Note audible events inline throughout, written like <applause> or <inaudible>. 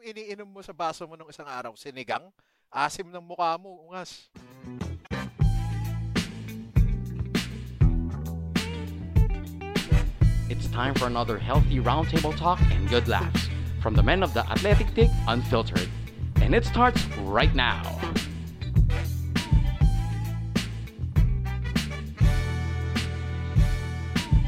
Anong iniinom mo sa baso mo nung isang araw? Sinigang? Asim ng mukha mo, ungas. It's time for another healthy roundtable talk and good laughs from the men of the Athletic Dig Unfiltered. And it starts right now.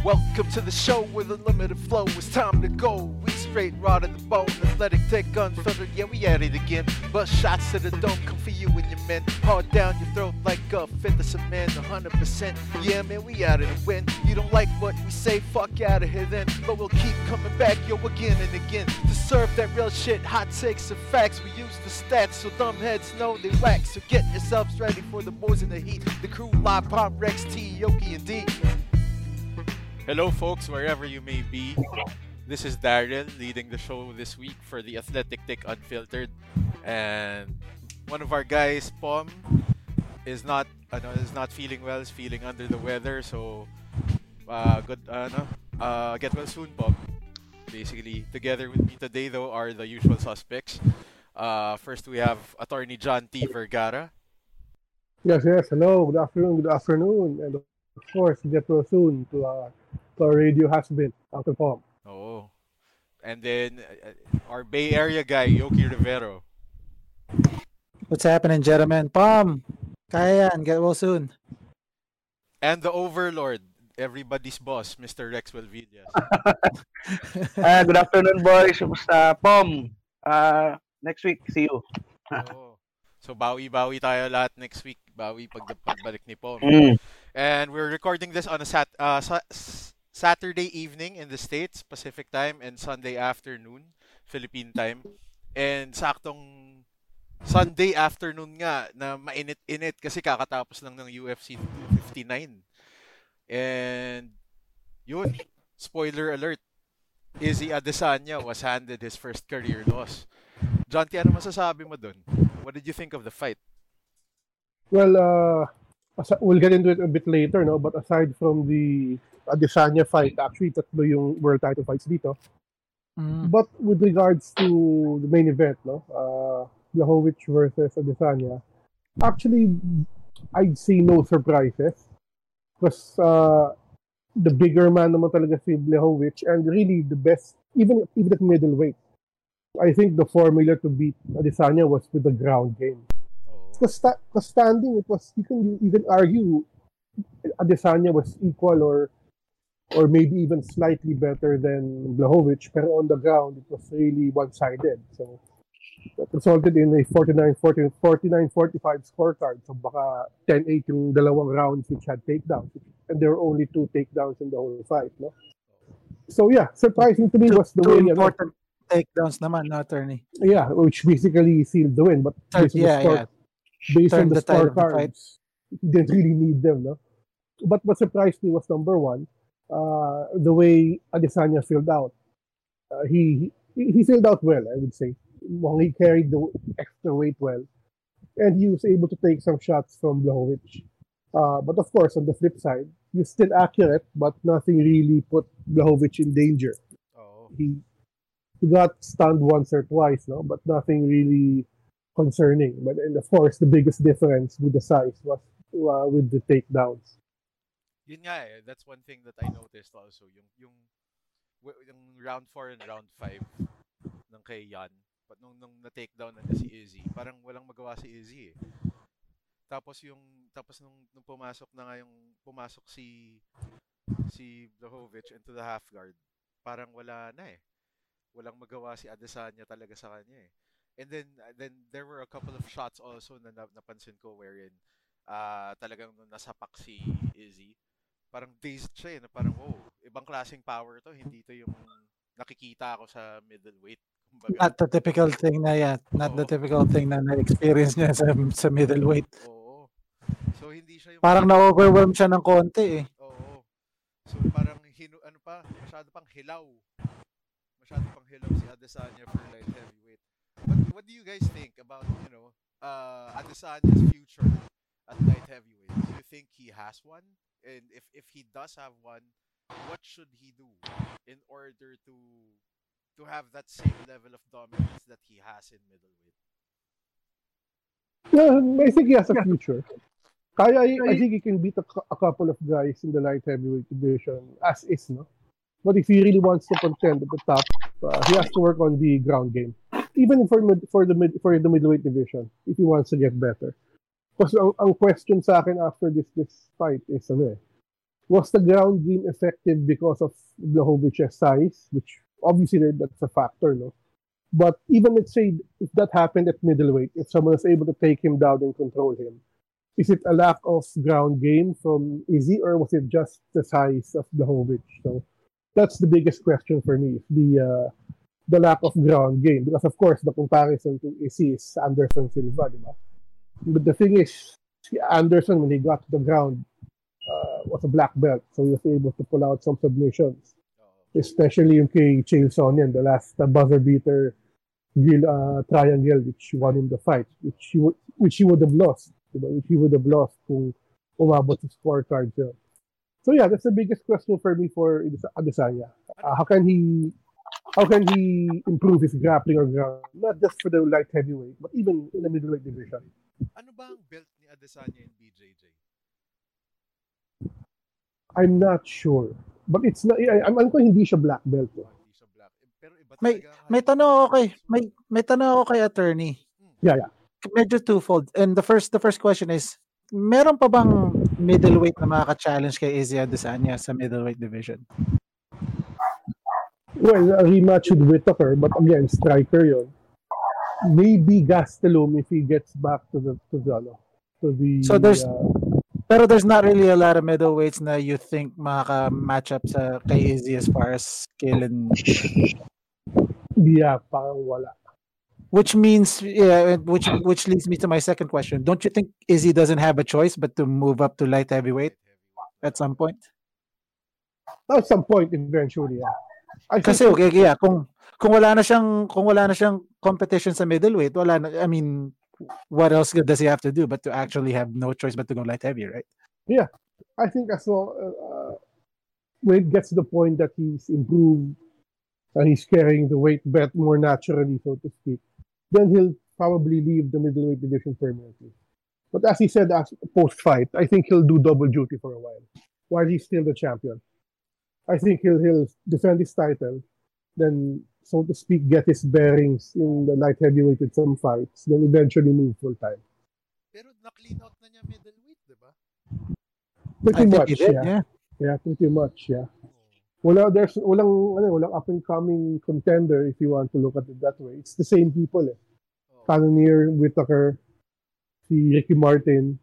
Welcome to the show with unlimited flow. It's time to go. We straight raw to the bone. Athletic take unfiltered. Yeah, we at it again. But shots to the dome come for you and your men. Hard down your throat like a fifth of cement. 100%. Yeah, man, we out to win. You don't like what we say? Fuck out of here then. But we'll keep coming back, yo, again and again. To serve that real shit, hot takes and facts. We use the stats so dumb heads know they whack. So get yourselves ready for the boys in the heat. The crew live, Pop Rex, T, Yoki, and D. Hello, folks, wherever you may be. This is Daryl leading the show this week for the Athletic Tick Unfiltered, and one of our guys, Pom, is not ano, is not feeling well. Is feeling under the weather. So, uh, good ano, uh, get well soon, Pom. Basically, together with me today though are the usual suspects. Uh, first we have Attorney John T. Vergara. Yes, yes. Hello. Good afternoon. Good afternoon. And of course, get well soon to uh, to our radio been Uncle Pom. Oh. And then uh, our Bay Area guy, Yoki Rivero. What's happening, gentlemen? Pom, kaya yan. Get well soon. And the Overlord, everybody's boss, Mr. Rex Villas. <laughs> Ah, good afternoon, boys. Kumusta? Pom, ah, next week, see you. Oo. So bawi-bawi tayo lahat next week. Bawi pag pagbalik ni Pom. Mm. And we're recording this on a sat uh, sa- Saturday evening in the States, Pacific time, and Sunday afternoon, Philippine time. And saktong Sunday afternoon nga na mainit-init kasi kakatapos lang ng UFC 259. And yun, spoiler alert, Izzy Adesanya was handed his first career loss. John T, ano masasabi mo dun? What did you think of the fight? Well, uh, we'll get into it a bit later, no? But aside from the Adesanya fight, actually tatlo yung world title fights dito. Mm. But with regards to the main event, no? Uh, Blachowicz versus Adesanya, actually, I'd say no surprises. Because uh, the bigger man naman talaga si Blachowicz and really the best, even even at middleweight. I think the formula to beat Adesanya was with the ground game. Because sta- 'cause standing, it was you can you can argue Adesanya was equal or or maybe even slightly better than Blachowicz, pero on the ground it was really one-sided. So that resulted in a 49-40 49-45 scorecard. So baka 10-8 yung dalawang rounds which had takedowns. And there were only two takedowns in the whole fight, no? So yeah, surprising to me Two, was the way ano, important takedowns naman, no, attorney. yeah, which basically sealed the win. But based on the yeah, score, yeah. based on Turned the the scorecards, he didn't really need them, no? But what surprised me was number one, uh, the way Adesanya filled out. Uh, he, he he filled out well, I would say. Mukhang he carried the extra weight well, and he was able to take some shots from Blachowicz. Uh, but of course, on the flip side, he was still accurate, but nothing really put Blachowicz in danger Oo. he he got stunned once or twice, no, but nothing really concerning. But and of course, the biggest difference with the size was uh, with the takedowns. Yun nga eh, that's one thing that I noticed also, yung yung yung round 4 and round 5 ng kay Yan, but nung nung na-take down na si Izzy, parang walang magawa si Izzy eh. Tapos yung tapos nung, nung pumasok na nga yung pumasok si si Blachowicz into the half guard, parang wala na eh. Walang magawa si Adesanya talaga sa kanya eh. And then uh, then there were a couple of shots also na, na napansin ko wherein ah talagang nasapak si Izzy, parang dazed siya eh, na parang wow, ibang klaseng power to, hindi to yung nakikita ako sa middleweight. Kumbaga, Not the typical thing na yan. Not the Oo. typical thing na na-experience niya sa, sa middleweight. oo. So hindi siya yung Parang na-overwhelm siya ng konti eh. Oo. So parang hinu ano pa, masyado pang hilaw. Masyado pang hilaw si Adesanya for light heavyweight. What what do you guys think about, you know, uh Adesanya's future at light heavyweight? Do you think he has one? And if if he does have one, what should he do in order to to have that same level of dominance that he has in middleweight? Yeah, I think he has a future. Kaya, I, I think he can beat a, a couple of guys in the light heavyweight division as is, no? But if he really wants to contend at the top, uh, he has to work on the ground game. Even for mid, for the mid, for the middleweight division, if he wants to get better. Because ang, ang question sa akin after this this fight is ano eh, was the ground game effective because of Blahovic's size, which obviously that's a factor, no? But even let's say if that happened at middleweight, if someone is able to take him down and control him, is it a lack of ground game from Izzy or was it just the size of Blahovic? So that's the biggest question for me, the uh, the lack of ground game. Because of course the comparison to Izzy is Anderson Silva, ba? But the thing is, Anderson when he got to the ground uh, was a black belt, so he was able to pull out some submissions. Especially yung kay Chael Sonnen, the last uh, buzzer beater Gil, uh, triangle which won him the fight, which he would which he would have lost, diba? which he would have lost kung umabot sa scorecard siya. So yeah, that's the biggest question for me for Adesa- Adesanya. Uh, how can he how can he improve his grappling or ground, not just for the light heavyweight, but even in the middleweight division? Ano ba ang belt ni Adesanya and BJJ? I'm not sure. But it's not, I'm, I'm ko hindi siya black belt. eh. Hindi siya black. Eh, Pero iba May talaga ang may height. tanong ako kay may may tanong ako kay attorney. Yeah, yeah. Medyo twofold. And the first the first question is meron pa bang middleweight na makaka-challenge kay Izzy Adesanya sa middleweight division? Well, a rematch with Whitaker, but again, striker yon. Maybe Gastelum if he gets back to the to the ano, to the So there's- uh, Pero there's not really a lot of middleweights na you think makaka-match up sa kay Izzy as far as skill and yeah, parang wala. which means yeah, which which leads me to my second question. Don't you think Izzy doesn't have a choice but to move up to light heavyweight at some point? At some point eventually, yeah. I Kasi okay, yeah, kung kung wala na siyang kung wala na siyang competition sa middleweight, wala na I mean, what else does he have to do but to actually have no choice but to go light heavy, right? I think as well, uh, when it gets to the point that he's improved and he's carrying the weight bet more naturally, so to speak, then he'll probably leave the middleweight division permanently. But as he said as post fight, I think he'll do double duty for a while while he's still the champion. I think he'll he'll defend his title, then so to speak, get his bearings in the light heavyweight with some fights, then eventually move full time. Pero na-clean out na niya middleweight, di ba? Pretty I think much, he did, yeah. yeah. Yeah, pretty much, yeah. Wala there's walang ano, walang up and coming contender if you want to look at it that way. It's the same people eh. Oo. Cannonier, Whitaker, si Ricky Martin.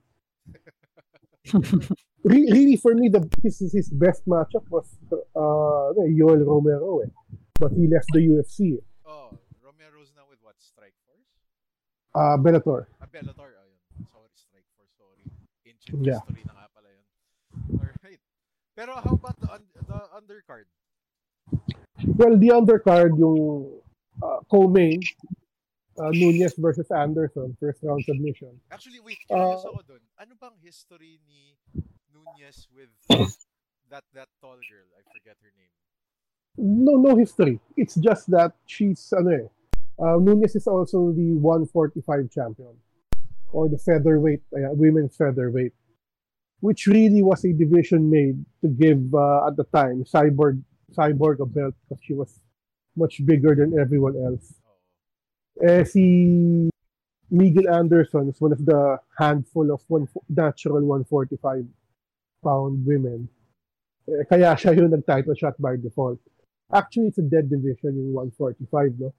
<laughs> Re- really for me the his his best matchup was uh ano, Yoel Romero eh. But he left the UFC. eh. Oh, Romero's now with what? Strike Force? Uh Bellator. Ah, Bellator. Ayun. Sorry, Strike Force. Sorry. Ancient Yeah. history na nga pala yun. Alright. Pero how about the, un- the undercard? Well, the undercard yung uh, co-main uh, Nunez versus Anderson, first round submission. Actually, wait. Curious Uh, ako dun. Ano bang history ni Nunez with that that tall girl? I forget her name. No, no history. It's just that she's ano eh. Uh, Nunez is also the 145 champion or the featherweight, uh, women's featherweight, which really was a division made to give uh, at the time Cyborg Cyborg a belt because she was much bigger than everyone else. Oo. Eh, si Miguel Anderson is one of the handful of one, natural 145 pound women. Eh, kaya siya yung nag-title shot by default. Actually, it's a dead division yung 145, no?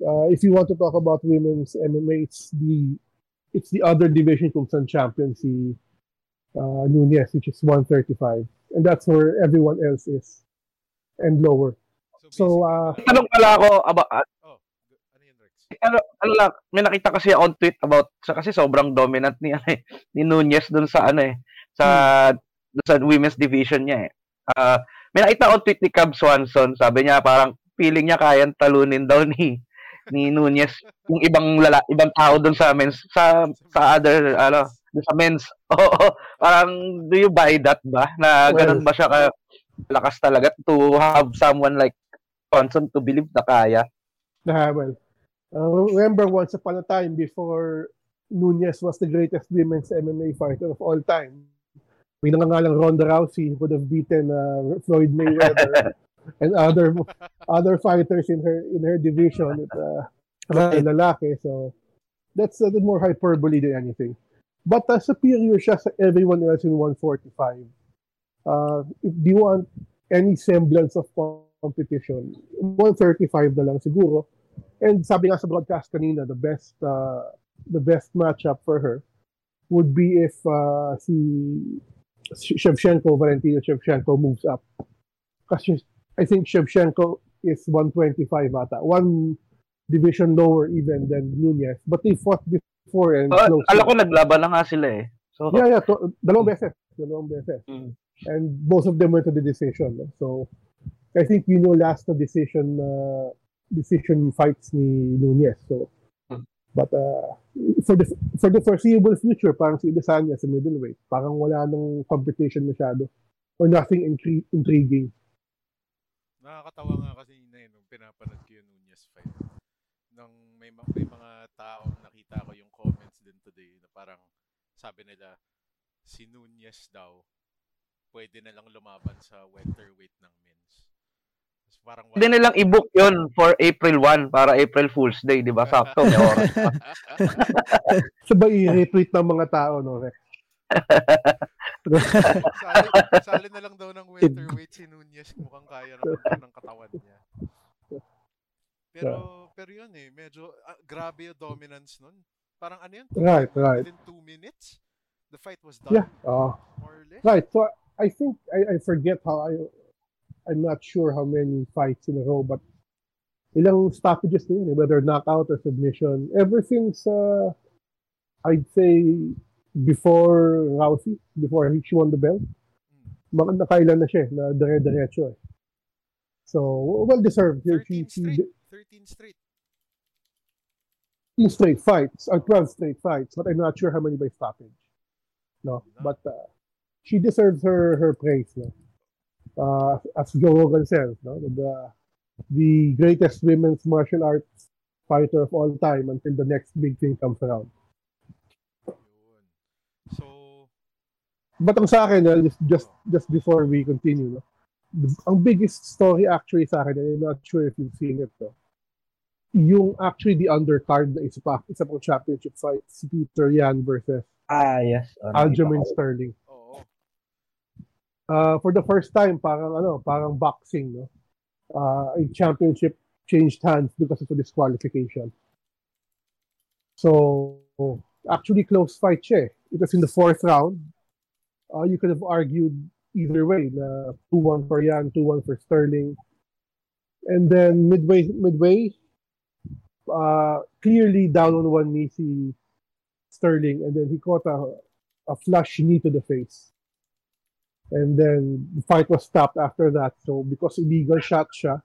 Uh, if you want to talk about women's MMA, it's the it's the other division kung saan champion si uh, Nunez, which is 135. And that's where everyone else is. And lower. So, uh, Tanong pala ako about oh, gu- ano yun, Rex? ano, ano lang, may nakita kasi akong tweet about sa kasi sobrang dominant ni ano eh, ni Nunez dun sa ano eh sa dun sa women's division niya eh. Ah, may nakita akong tweet ni Cab Swanson, sabi niya parang feeling niya kayang talunin daw ni ni Nunez yung ibang lala, ibang tao dun sa men's sa sa other ano sa men's. <laughs> Oo, parang do you buy that ba? Na ganun Well- ba siya ka lakas talaga to have someone like Swanson to believe na kaya. Na, well, uh, remember once upon a time before Nunez was the greatest women's MMA fighter of all time. May nangangalang Ronda Rousey who could have beaten uh, Floyd Mayweather <laughs> and other other fighters in her in her division at uh, Right. lalaki. So that's uh, more hyperbole than anything. But uh, superior siya sa everyone else in 145. Uh, if you want any semblance of competition, 135 na lang siguro. And sabi nga sa broadcast kanina, the best uh, the best matchup for her would be if uh, si Shevchenko, Valentino Shevchenko moves up. Kasi I think Shevchenko is 125 ata. One division lower even than Nunez. But they fought before and Uh, close. alam ko naglaban na nga sila eh. So, Yeah, yeah. To, dalawang beses. Dalawang beses. Mm. And both of them went to the decision. So, I think you know last na decision uh, decision fights ni Nunez. So. But uh, for the for the foreseeable future, parang si Adesanya sa middleweight, parang wala nang competition masyado or nothing intri- intriguing. Nakakatawa nga kasi na yun, nung pinapanood ko yung Nunez fight. Nung may, ma- may mga taong nakita ko yung comments din today na parang sabi nila, si Nunez daw, pwede na lang lumaban sa welterweight ng men's. Parang Pwede nilang i-book yun for April 1 para April Fool's Day, di ba? Sakto, may oras pa. <laughs> So ba i-retweet ng mga tao, no? Rex? sali, sali na lang daw ng welterweight si Nunez mukhang kaya naman daw ng katawan niya. Pero pero yun eh, medyo ah, grabe yung dominance nun. Parang ano yun? Right, right. Within two minutes, the fight was done, Yeah. Uh, more or less. Right. So I think I, I forget how I I'm not sure how many fights in a row, but ilang stoppages na yun, eh, whether knockout or submission. Ever since uh, I'd say before Rousey, before she won the belt, mga nakailan na siya, eh, na dire-diretso eh. So, well deserved. She, 13 she, straight. 13 straight. 13 straight fights, or 12 straight fights, but I'm not sure how many by stoppage. No, No. but uh, she deserves her her praise. No? Uh, as Joe Rogan says, no, the the greatest women's martial arts fighter of all time until the next big thing comes around. Yun. So, But ang sa akin, just, just just before we continue, no, the- ang biggest story actually sa akin, and I'm not sure if you've seen it, no, yung actually the undercard na isa pa, isa pang championship fight, si Peter Yan versus Ah, yes. Oh, Aljamain. Sterling. Uh, for the first time, parang ano, parang boxing, no? Uh, a championship changed hands because of a disqualification. So, actually close fight siya eh. It was in the fourth round. Uh, you could have argued either way na 2-1 for Yan, 2-1 for Sterling. And then midway midway uh, clearly down on one knee si Sterling and then he caught a, a flush knee to the face. And then the fight was stopped after that. So because illegal shot siya,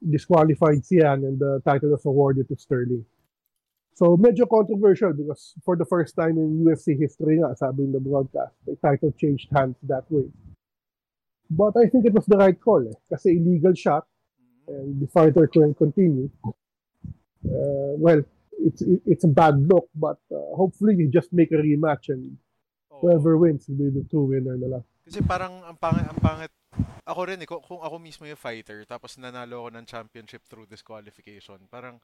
disqualified siya and the title was awarded to Sterling. So medyo controversial because for the first time in UFC history nga, sabi in the broadcast, the title changed hands that way. But I think it was the right call eh. Kasi illegal shot and the fighter couldn't continue. Uh, well, it's it's a bad look, but uh, hopefully you just make a rematch and Oo. whoever wins will be the two winner na lang. Kasi parang ang pangit, ang pangit, ako rin eh, kung, kung ako mismo yung fighter, tapos nanalo ako ng championship through disqualification, parang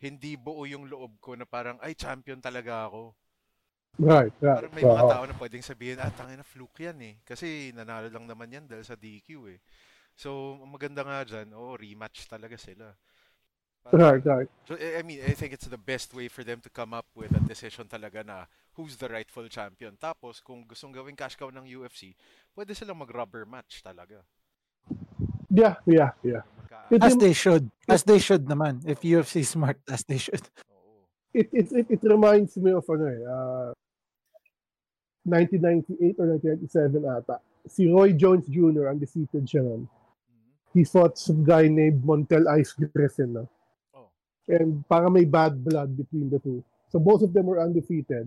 hindi buo yung loob ko na parang, ay, champion talaga ako. Right, right. Parang may mga tao na pwedeng sabihin, ah, tangin na fluke yan eh. Kasi nanalo lang naman yan dahil sa DQ eh. So, maganda nga dyan, oh, rematch talaga sila. Right, right. So, I I mean, I think it's the best way for them to come up with a decision talaga na who's the rightful champion. Tapos, kung gustong gawing cash cow ng UFC, pwede silang mag-rubber match talaga. Yeah, yeah, yeah. As they should. As they should naman. If UFC is smart, as they should. Oo. it, it, it, it reminds me of ano eh, uh, 1998 or 1997 ata. Si Roy Jones Jr., undefeated siya nun. Mhm. He fought some guy named Montel Ice Griffin. No? Oh. And para may bad blood between the two. So both of them were undefeated.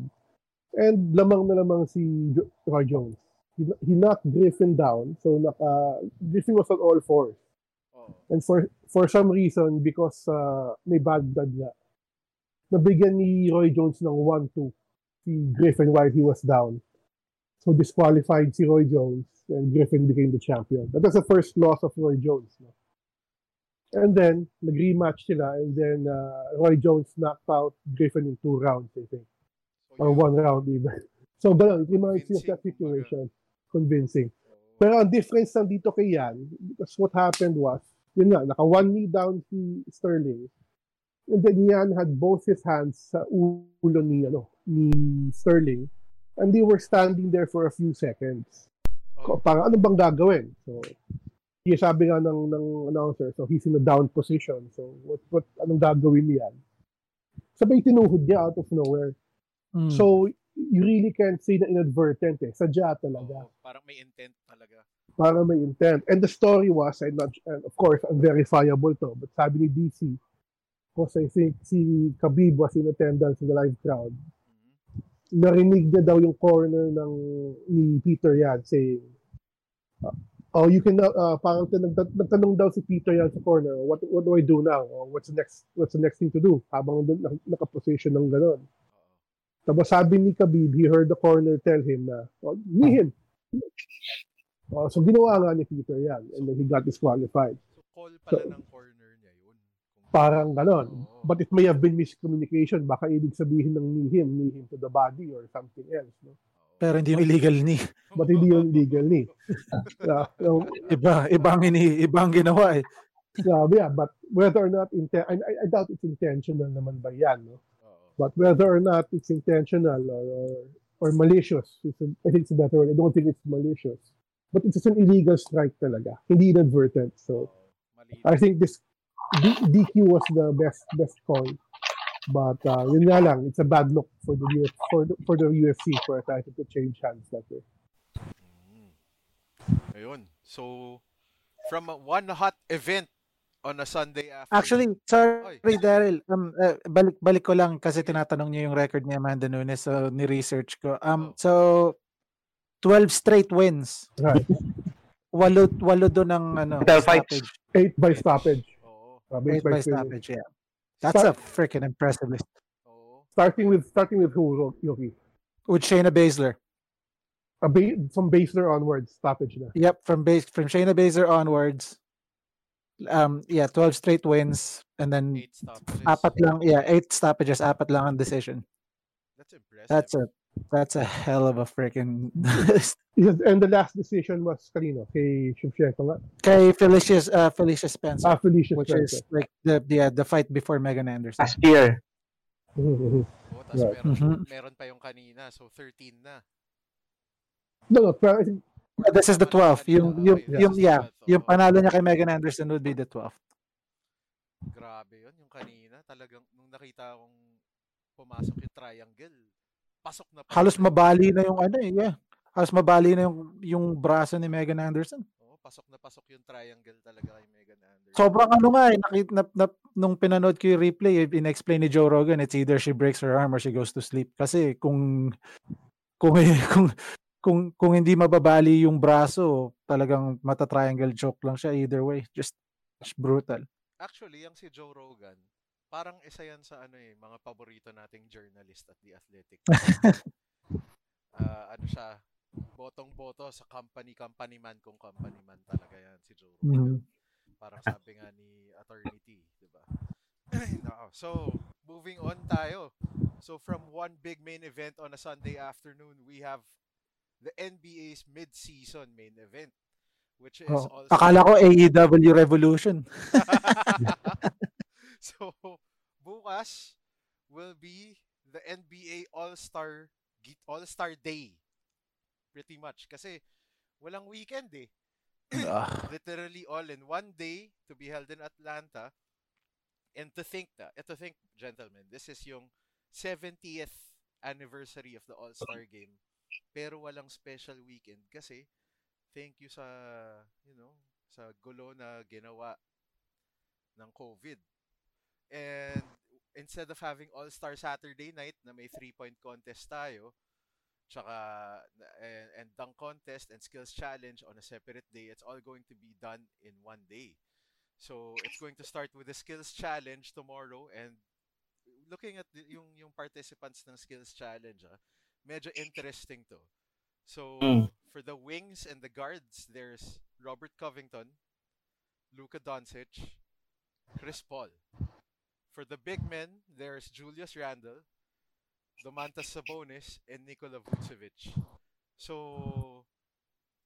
And lamang na lamang si Roy Jones. He, he knocked Griffin down. So naka, Griffin was on all fours. Oo. And for for some reason, because uh, may bad blood nga, nabigyan ni Roy Jones ng 1-2 si Griffin while he was down. So disqualified si Roy Jones and Griffin became the champion. That was the first loss of Roy Jones. No? And then, nag-rematch sila and then uh, Roy Jones knocked out Griffin in two rounds, I think. So, Or one round even. <laughs> So, ganun. Of that Convincing, kumbaga. situation. Convincing. Pero ang difference lang dito kay Yan, because what happened was, yun nga, naka one knee down si Sterling. And then Yan had both his hands sa ulo ni, ano, ni Sterling. And they were standing there for a few seconds. Oo. Ko- Parang ano bang gagawin? So, yung sabi nga ng, ng announcer, so he's in a down position. So, what, what, anong gagawin niyan? Sabay tinuhod niya out of nowhere. Mm. So, you really can't say na inadvertent eh. Sadya talaga. Oo, parang may intent talaga. para may intent. And the story was, I'm not, and of course, unverifiable to, but sabi ni DC, because I think si Khabib was in attendance in the live crowd, Mhm. narinig niya daw yung corner ng ni Peter Yan saying, uh, oh, you can, uh, parang nagta- nagtanong daw si Peter Yan sa corner, what what do I do now? Or what's the next what's the next thing to do? Habang nakaposition ng gano'n. Tapos sabi ni Khabib, he heard the corner tell him na, oh, knee him. Oh, so ginawa nga ni Peter yan, and then he got disqualified. So, call pala ng corner niya yun. Parang ganon. Oo. But it may have been miscommunication. Baka ibig sabihin ng knee him, knee him to the body or something else. No? Pero hindi yung illegal ni. But hindi yun legal ni. <laughs> Yeah, so, Iba, iba ang, ini, iba ang ginawa eh. yeah, yeah, but whether or not, inten- I, I, I doubt it's intentional naman ba yan. No? But whether or not it's intentional or, or, or malicious, it's a, I think it's a better word. I don't think it's malicious. But it's just an illegal strike talaga. Hindi inadvertent. So. I think this D- DQ was the best best call. But uh, yun nga lang, it's a bad look for the Uf- for the, for the UFC for a title to change hands that way. Mm. Ayun. So, from one hot event on a Sunday afternoon. Actually, sorry Daryl, um, uh, balik balik ko lang kasi tinatanong niyo yung record ni Amanda Nunes so ni-research ko. Um Oh. so 12 straight wins. Right. Walo walo doon ng ano, stoppage. Eight by stoppage. Oo. Uh, Eight eight by by stoppage, yeah. That's a freaking impressive list. Oo. Starting with starting with who, Yoki? With Shayna Baszler. A ba- from Basler onwards, stoppage na. Yep, from base from Shayna Baszler onwards. Um yeah, 12 straight wins and then Eight stoppages. apat lang, yeah, eight stoppages, apat lang ang decision. That's impressive. That's a that's a hell of a freaking <laughs> Yes, And the last decision was kanino? Kay Shevchenko nga. kay Felicia uh, Felicia Spencer. Ah, Felicia which Spencer. is like the the, the fight before Megan Anderson. Last year. Mhm, mhm. Oo, tas Right. meron, Mhm. meron pa yung kanina. So, 13 na. No, no, this is the panalo 12th. kanina. Yung yung this yung yeah, 12th. yung panalo niya kay Megan Anderson would be the 12th. Grabe yun. Yung kanina, talagang, nung nakita akong pumasok yung triangle, pasok na pasok. Halos mabali na yung ano eh, yeah. Halos mabali na yung yung braso ni Megan Anderson. Oo, pasok na pasok yung triangle talaga kay Megan Anderson. Sobrang ano nga eh, nakit, na, na, nung pinanood ko yung replay, eh, in-explain ni Joe Rogan, it's either she breaks her arm or she goes to sleep. Kasi kung kung <laughs> kung kung, kung hindi mababali yung braso, talagang mata-triangle choke lang siya either way. Just brutal. Actually, yung si Joe Rogan, parang isa yan sa ano eh, mga paborito nating journalist at The Athletic. <laughs> Ah, ano siya, botong-boto sa company, company man kung company man talaga yan si Joe Rogan. Mhm. Parang sabi nga ni Attorney T, di ba? <clears throat> So, moving on tayo. So, from one big main event on a Sunday afternoon, we have the NBA's mid-season main event, which is Oh, also... akala ko <laughs> AEW Revolution. <laughs> so, bukas will be the NBA All-Star All-Star Day. Pretty much. Kasi walang weekend eh. <clears throat> Ah. Literally all in one day to be held in Atlanta. And to think that, to think, gentlemen, this is yung 70th anniversary of the All-Star Game. Pero walang special weekend kasi thank you sa, you know, sa gulo na ginawa ng COVID. And instead of having All-Star Saturday night na may three-point contest tayo, tsaka and, and dunk contest and skills challenge on a separate day, it's all going to be done in one day. So it's going to start with the skills challenge tomorrow and looking at the, yung yung participants ng skills challenge, ah, medyo interesting to. So Mm. for the wings and the guards, there's Robert Covington, Luka Doncic, Chris Paul. For the big men, there's Julius Randle, Domantas Sabonis, and Nikola Vucevic. So,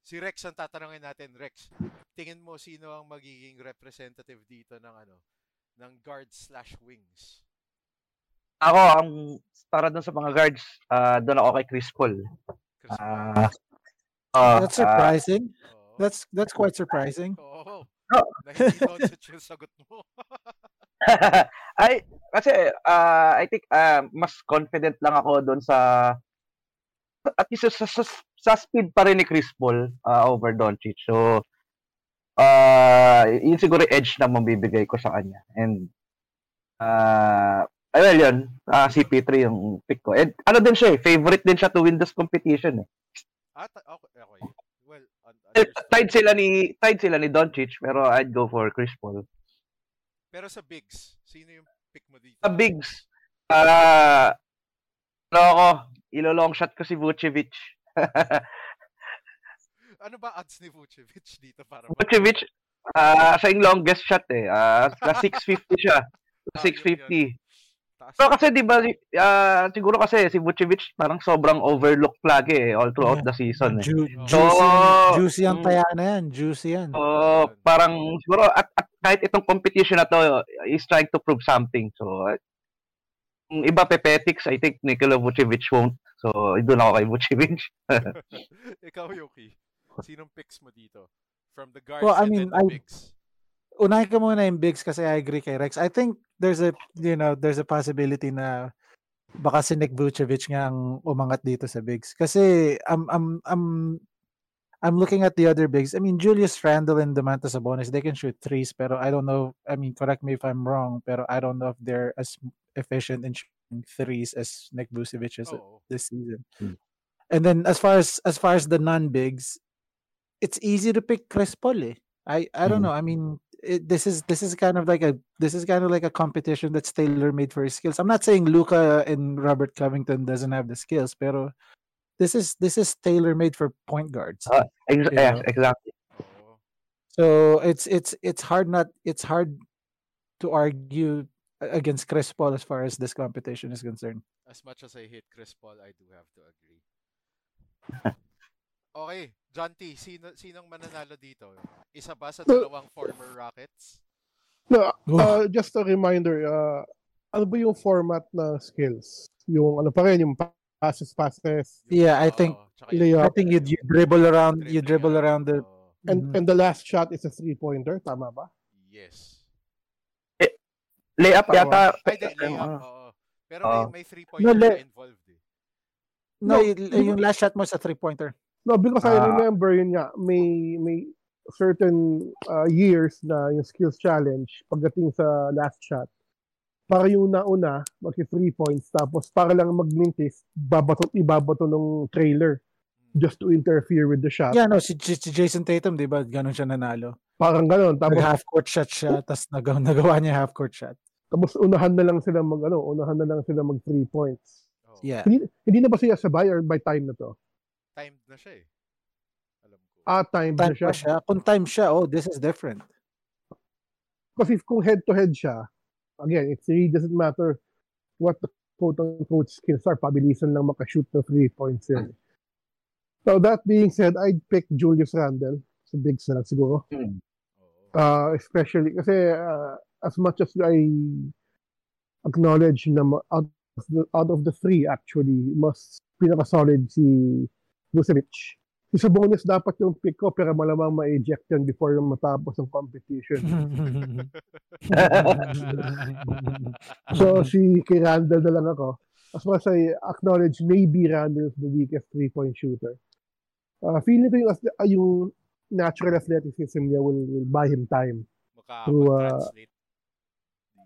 si Rex ang tatanungin natin. Rex, tingin mo sino ang magiging representative dito ng ano, ng guards slash wings? Ako, ang para dun sa mga guards, ah doon ako kay Chris Paul. Ah, ah, That's surprising. Oo. That's that's quite surprising. <laughs> Oo. Oh. Yung sagot mo. <laughs> ay, kasi ah, I think ah, mas confident lang ako doon sa at least sa, sa, sa speed pa rin ni Chris Paul ah, over Doncic. So, ah yun siguro edge na mabibigay ko sa kanya. And, ah ay, well, yun. ah, CP3 yung pick ko. And ano din siya eh, favorite din siya to win this competition eh. At, okay, okay. Well, un- Eh. Tied sila ni tied sila ni Doncic pero I'd go for Chris Paul. Pero sa bigs, sino yung pick mo dito? Sa bigs, ah ano ako, ilo-long shot ko si Vucevic. <laughs> Ano ba odds ni Vucevic dito para Vucevic, ah siya yung longest shot eh. Ah, na 650 siya. Ah, 650. Taas Pero kasi 'di ba ah, siguro kasi si Vucevic parang sobrang overlooked lagi eh all throughout the season eh. Ju- juicy, So, ang- juicy ang mm. taya na yan. Juicy yan. So, parang siguro at, at kahit itong competition na to is trying to prove something. So, uh, yung iba pepetics, I think Nikola Vucevic won't. So, doon ako kay Vucevic. <laughs> <laughs> Ikaw, Yuki. Sinong picks mo dito? From the guards Well, I and mean, then the I- bigs. Unahin ko muna yung bigs kasi I agree kay Rex. I think there's a, you know, there's a possibility na baka si Nick Vucevic nga ang umangat dito sa bigs. Kasi I'm, I'm, I'm, I'm looking at the other bigs. I mean, Julius Randle and Domantas Sabonis, they can shoot threes, pero I don't know, I mean, correct me if I'm wrong, pero I don't know if they're as efficient in shooting threes as Nick Vucevic is Oo. this season. Hmm. And then as far as as far as the non-bigs, it's easy to pick Chris Paul. Eh. I I don't Mhm. know. I mean, it, this is this is kind of like a this is kind of like a competition that's tailor made for his skills. I'm not saying Luca and Robert Covington doesn't have the skills, pero this is this is tailor made for point guards. Ah, Ex- Yeah. yes, exactly. So it's it's it's hard not it's hard to argue against Chris Paul as far as this competition is concerned. As much as I hate Chris Paul, I do have to agree. <laughs> Okay, John T, sino, sinong mananalo dito? Isa ba sa dalawang former Rockets? No, uh, just a reminder, uh, ano ba yung format na skills? Yung ano pa rin, yung passes, passes, Yeah, I think yung layup. I think you, you dribble around you dribble around the and, Mhm. and the last shot is a three-pointer, tama ba? yes. Layup Tama. yata. Ay, di, layup, Ah. oo. Pero may, may three-pointer No, na involved eh. No, No, yung last shot mo sa three-pointer. No, because I Ah. remember yun nga, may may certain uh, years na yung skills challenge pagdating sa last shot. Para yung nauna, magki three points, tapos para lang magmintis, babato, ibabato ng trailer just to interfere with the shot. Yeah, no, si, si Jason Tatum, di ba, ganun siya nanalo. Parang ganon. Tapos, Nag half court shot siya, tapos nagawa, <laughs> nagawa niya half court shot. tapos unahan na lang sila mag, ano, unahan na lang sila mag three points. Oo. Yeah. Hindi, hindi na ba siya sabay or by time na to? Timed na siya eh. Alam ko. Ah, time na Time siya. siya. Kung time siya, oh, this is different. Kasi kung head-to-head siya, again, it really doesn't matter what the quote-unquote skills are. Pabilisan lang makashoot ng three points yun. So that being said, I'd pick Julius Randle. So bigs na lang siguro. Hmm. Oo. Uh, especially, kasi uh, as much as I acknowledge na out of the, out of the three actually, mas pinaka-solid si Vucevic. Si Sabonis dapat yung pick ko pero malamang ma-eject yan before yung matapos ang competition. <laughs> So, si kay Randall na lang ako. As much as I acknowledge maybe Randall is the weakest three-point shooter. Uh, feeling ko yung, uh, yung natural athleticism niya will, will buy him time. To, uh, Makaka-translate.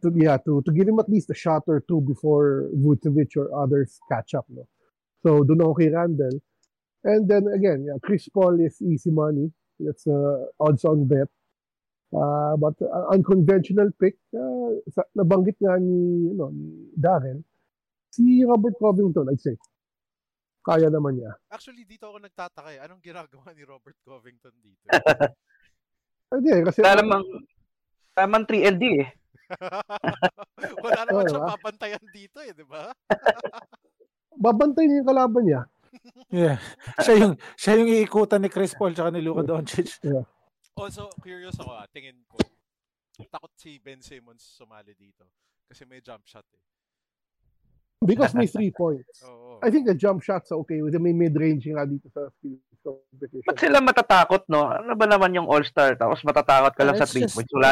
To, yeah, to, to give him at least a shot or two before Vucevic or others catch up. No? So, doon ako kay Randall. And then again, yeah, Chris Paul is easy money. That's a odds-on bet. Uh, but uh, unconventional pick, uh, sa, nabanggit nga ni, ano, ni Darren, si Robert Covington, I'd say. Kaya naman niya. Actually, dito ako nagtataka eh. Anong ginagawa ni Robert Covington dito? <laughs> Hindi, kasi... Wala namang, tamang 3LD eh. <laughs> Wala naman Oo, siya diba? papantayan dito eh, di ba? <laughs> babantay niya yung kalaban niya. Yeah. <laughs> Siya yung siya yung iikutan ni Chris Paul tsaka ni Luka Doncic. Also, curious ako ah, tingin ko. Takot si Ben Simmons sumali dito. Kasi may jump shot eh. Because may three <laughs> points. Oo. I think the jump shots are okay with the may mid-range nga dito sa skills competition. Ba't sila matatakot, no? Ano ba naman yung all-star? Tapos matatakot ka lang sa It's 3 just points. Wala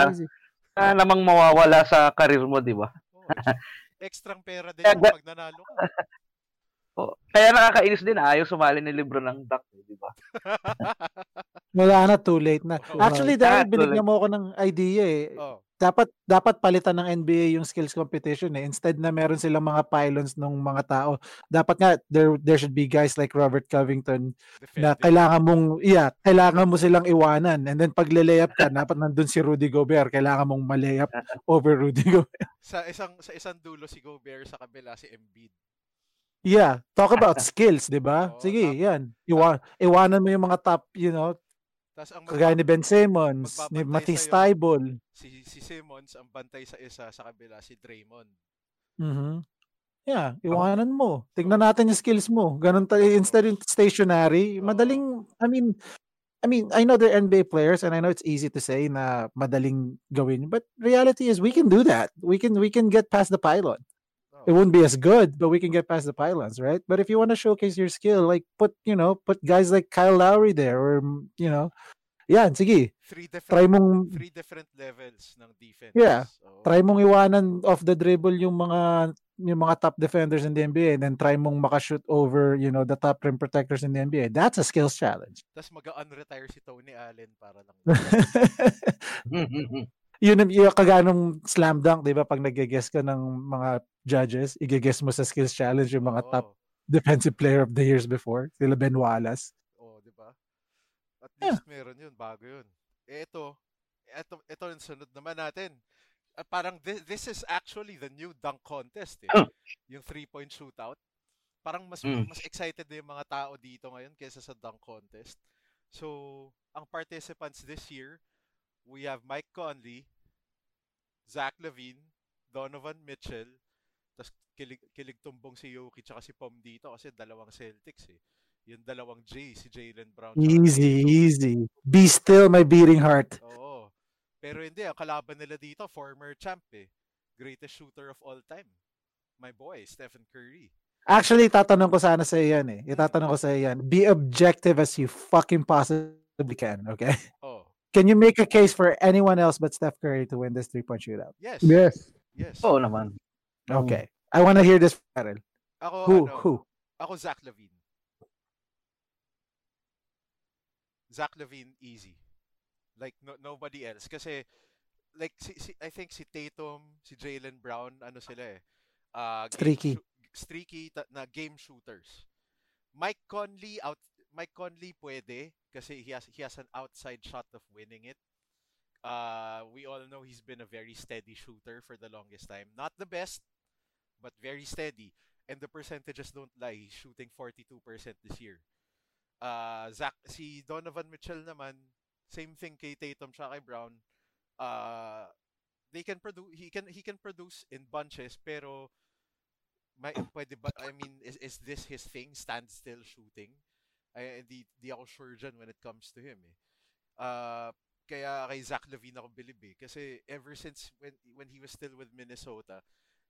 na namang mawawala sa karir mo, di ba? Oo, <laughs> Extrang pera din pag nanalo ka. O, Kaya nakakainis din, ayaw sumali ni libro ng duck, eh, di ba? <laughs> Wala na, too late na. Oo. Actually, Ah, dahil too binigyan late. mo ako ng idea eh. Oh. Dapat dapat palitan ng NBA yung skills competition eh. Instead na meron silang mga pylons ng mga tao, dapat nga there there should be guys like Robert Covington na Defending. kailangan mong yeah, kailangan mo silang iwanan. And then pag layup ka, dapat nandun si Rudy Gobert, kailangan mong malayup <laughs> over Rudy Gobert. Sa isang sa isang dulo si Gobert, sa kabila si Embiid. Yeah, talk about <laughs> skills, 'di ba? Oo, Sige, tama. yan. Iwa, iwanan mo yung mga top, you know, Tapos ang kagaya ni Ben Simmons, ni Matisse. Thybulle. si si Simmons ang bantay sa isa, sa kabila si Draymond. Mhm. Yeah, iwanan mo. Tignan natin yung skills mo. Ganun tayo instead in stationary, madaling I mean I mean, I know they're NBA players and I know it's easy to say na madaling gawin, but reality is we can do that. We can we can get past the pylon. It won't be as good, but we can get past the pylons, right? But if you want to showcase your skill, like put, you know, put guys like Kyle Lowry there or mm, you know, yeah, sige. Three Try different mong three different levels ng defense. Yeah. Oo. try mong iwanan off the dribble yung mga yung mga top defenders in the NBA and then try mong makashoot over, you know, the top rim protectors in the NBA. That's a skills challenge. Tapos mag-unretire si Tony Allen para lang. <laughs> Mm, mm, yun ang yung kagaya nung slam dunk, 'di ba? Pag nag-guess ka ng mga judges, i-guess mo sa skills challenge yung mga Oo. top defensive player of the years before, sila Ben Wallace. Oo, di ba? At Yeah. least meron yun, bago yun. Eh, ito, ito, ito yung sunod naman natin. Ah, parang this, this is actually the new dunk contest eh. yung three-point shootout. Parang mas Mm. mas excited na yung mga tao dito ngayon kaysa sa dunk contest. So, ang participants this year, we have Mike Conley, Zach Levine, Donovan Mitchell, tapos kilig, kilig tumbong si Yoki tsaka si Pom dito kasi dalawang Celtics eh. Yung dalawang J, si Jalen Brown. Easy, easy. Be still my beating heart. Oo. Pero hindi, ang kalaban nila dito, former champ eh. Greatest shooter of all time. My boy, Stephen Curry. Actually, tatanong ko sana sa yan eh. Itatanong ko sa yan. Be objective as you fucking possibly can, okay? Oh, Can you make a case for anyone else but Steph Curry to win this three-point shootout? yes. Yes. Yes. Oo naman. Okay. I want to hear this, Farrell. Ako, Who? ano, Who? Ako, Zach Levine. Zach Levine, easy. Like, no, nobody else. Kasi, like, si, si, I think si Tatum, si Jalen Brown, ano sila eh. Uh, Streaky. shoo- streaky ta- na game shooters. Mike Conley, out, Mike Conley pwede kasi he has, he has an outside shot of winning it. Uh, we all know he's been a very steady shooter for the longest time. Not the best, but very steady. And the percentages don't lie. He's shooting 42% this year. Uh, Zach, si Donovan Mitchell naman, same thing kay Tatum siya kay Brown. Uh, they can produce he can he can produce in bunches pero may pwede ba I mean is is this his thing standstill shooting? Ay di di ako sure dyan when it comes to him eh. Uh, kaya kay Zach Levine ako bilib eh kasi ever since when when he was still with Minnesota,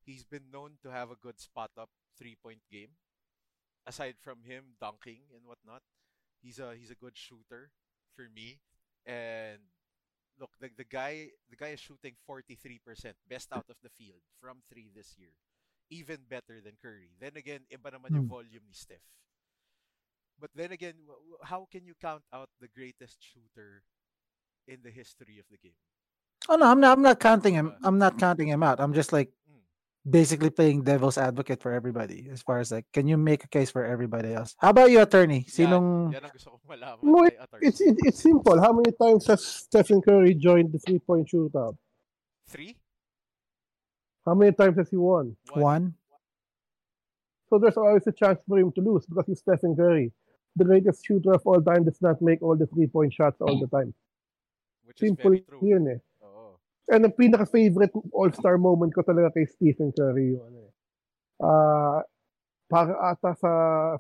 he's been known to have a good spot up three-point game. Aside from him dunking and whatnot, he's a he's a good shooter for me. And look, the, the guy the guy is shooting 43%, best out of the field from 3 this year. Even better than Curry. Then again, iba naman yung Hmm. volume ni Steph. But then again, how can you count out the greatest shooter in the history of the game? Oh no, I'm not. I'm not counting him. I'm not counting him out. I'm just like, Mm. Basically playing devil's advocate for everybody as far as like can you make a case for everybody else? How about you attorney? Sinong Yan, yan ang gusto kong malaman. No, kay Attorney. It's it, it's simple. How many times has Stephen Curry joined the three point shootout? Three? How many times has he won? one? So there's always a chance for him to lose because he's Stephen Curry, the greatest shooter of all time. Does not make all the three point shots all the time. Which is Simple very true. yun eh. And ang pinaka-favorite all-star moment ko talaga kay Stephen Curry yung ano eh. Ah, para ata sa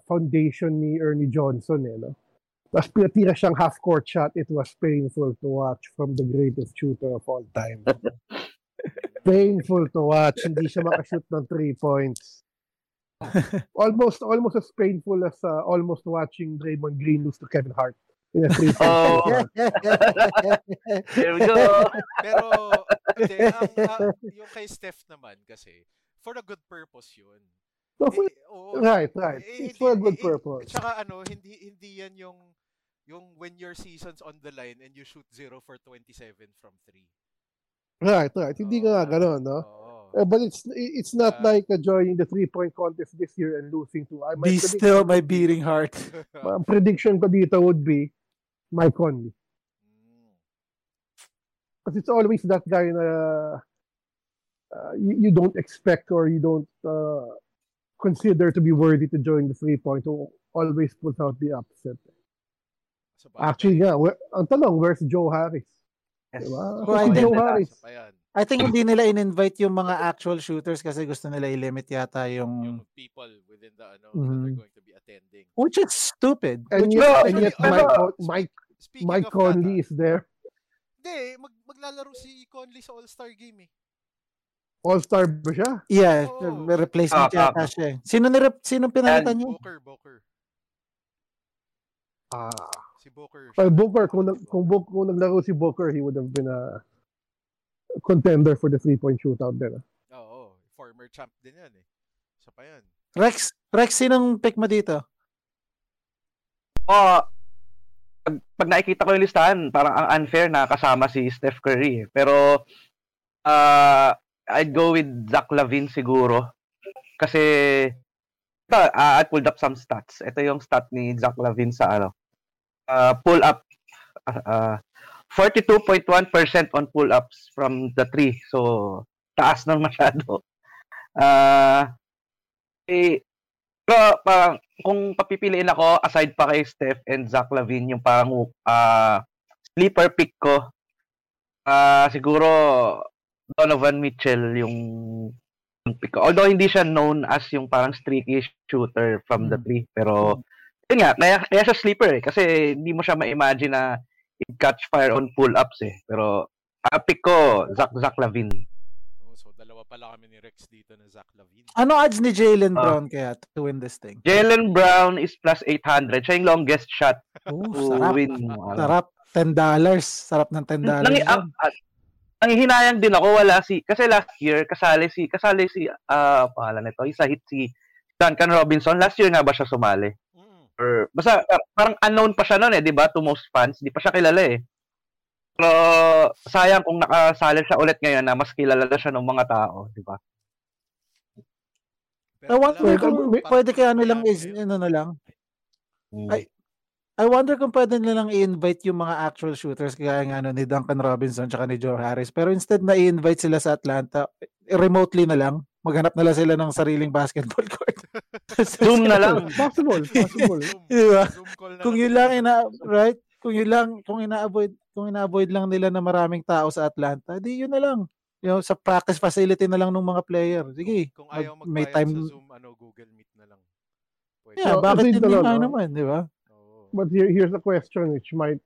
foundation ni Ernie Johnson eh, no? Tapos pinatira siyang half-court shot. It was painful to watch from the greatest shooter of all time. <laughs> painful to watch. Hindi siya makashoot ng three points. <laughs> almost almost as painful as uh, almost watching Draymond Green lose to Kevin Hart in a three point Oh, there we go. Pero, hindi, ang, ah, yung kay Steph naman kasi, for a good purpose yun. So, for- Eh, oo, right, right. eh, It's for a good eh, purpose. Tsaka ano, hindi hindi yan yung yung when your season's on the line and you shoot 0 for 27 from 3. Right, right. Hindi ka nga ganun, no? Oo. Uh, but it's it's not Yeah. like uh, joining the three-point contest this year and losing to. I my Be still my beating heart. <laughs> Ang prediction ko dito would be Mike Conley. Because it's always that guy na uh, you, you don't expect or you don't uh, consider to be worthy to join the three-point who always pulls out the upset. Actually, nga, where, ang tanong, where's Joe Harris? Yes. Diba? Well, I Kasi think- Joe Harris. I think hindi nila in-invite yung mga actual shooters kasi gusto nila i-limit yata yung Yung people within the ano that Mhm. are going to be attending. which is stupid. And Which yet, No, and yet Mike, Mike, Mike Conley that, is there. ah, hindi, mag, maglalaro si Conley sa All-Star game eh. All-star ba siya? yeah, may replacement Ah, yata siya. eh. Sino ni sino pinalitan niyo? Booker, Booker. Ah. Si Booker. Kay Booker, kung, kung, Book, kung naglaro si Booker, he would have been a contender for the three-point shootout din. ah. Oo, former champ din yan eh. Isa pa yan. Rex, Rex sinong pick mo dito? Oh, pag, pag nakikita ko yung listahan, parang ang unfair na kasama si Steph Curry. eh. Pero, uh, I'd go with Zach Lavine siguro. Kasi, ito, uh, I pulled up some stats. Ito yung stat ni Zach Lavine sa ano. Uh, pull up. Uh, 42.1% on pull-ups from the three. So, taas nang <laughs> masyado. Uh, eh, pero parang kung papipiliin ako aside pa kay Steph and Zach Lavine yung parang ah sleeper pick ko ah siguro Donovan Mitchell yung, yung pick ko. Although hindi siya known as yung parang streaky shooter from the Mm. three pero yun nga kaya, kaya siya sleeper eh kasi hindi mo siya ma-imagine na i-catch fire on pull-ups eh. Pero pick ko Zach Zach Lavine. Oh, so dalawa pala kami ni Rex dito na Zach Lavine. Ano odds ni Jalen Ah. Brown kaya to win this thing? Jalen Brown is plus 800. Siya yung longest shot Oh, to sarap. win. Sarap. $10. Sarap ng $10. Nang, ah, ah, nanghihinayang din ako wala si kasi last year kasali si kasali si ah pangalan nito isa hit si Duncan Robinson last year nga ba siya sumali. Or basta ah, parang unknown pa siya noon eh di ba to most fans di pa siya kilala eh pero sayang kung nakasali siya ulit ngayon na mas kilala na siya ng mga tao di ba I wonder kung pwede kaya nilang is, ano na lang. Ay, I wonder kung pwede nilang i-invite yung mga actual shooters kaya nga ano, ni Duncan Robinson tsaka ni Joe Harris. Pero instead na i-invite sila sa Atlanta, remotely na lang. Maghanap na lang sila ng sariling basketball <laughs> court. <laughs> Zoom na lang <laughs> Possible, possible. Di ba? Na kung yun lang ina right? Kung yun lang kung ina-avoid kung ina-avoid lang nila na maraming tao sa Atlanta, di yun na lang. You know, sa practice facility na lang ng mga player. Sige. Kung ayaw mag- may magbayad time sa Zoom, ano, Google Meet na lang. Pwede. Yeah, So, bakit hindi nga no? naman, di ba? Oo. But here, here's a question which might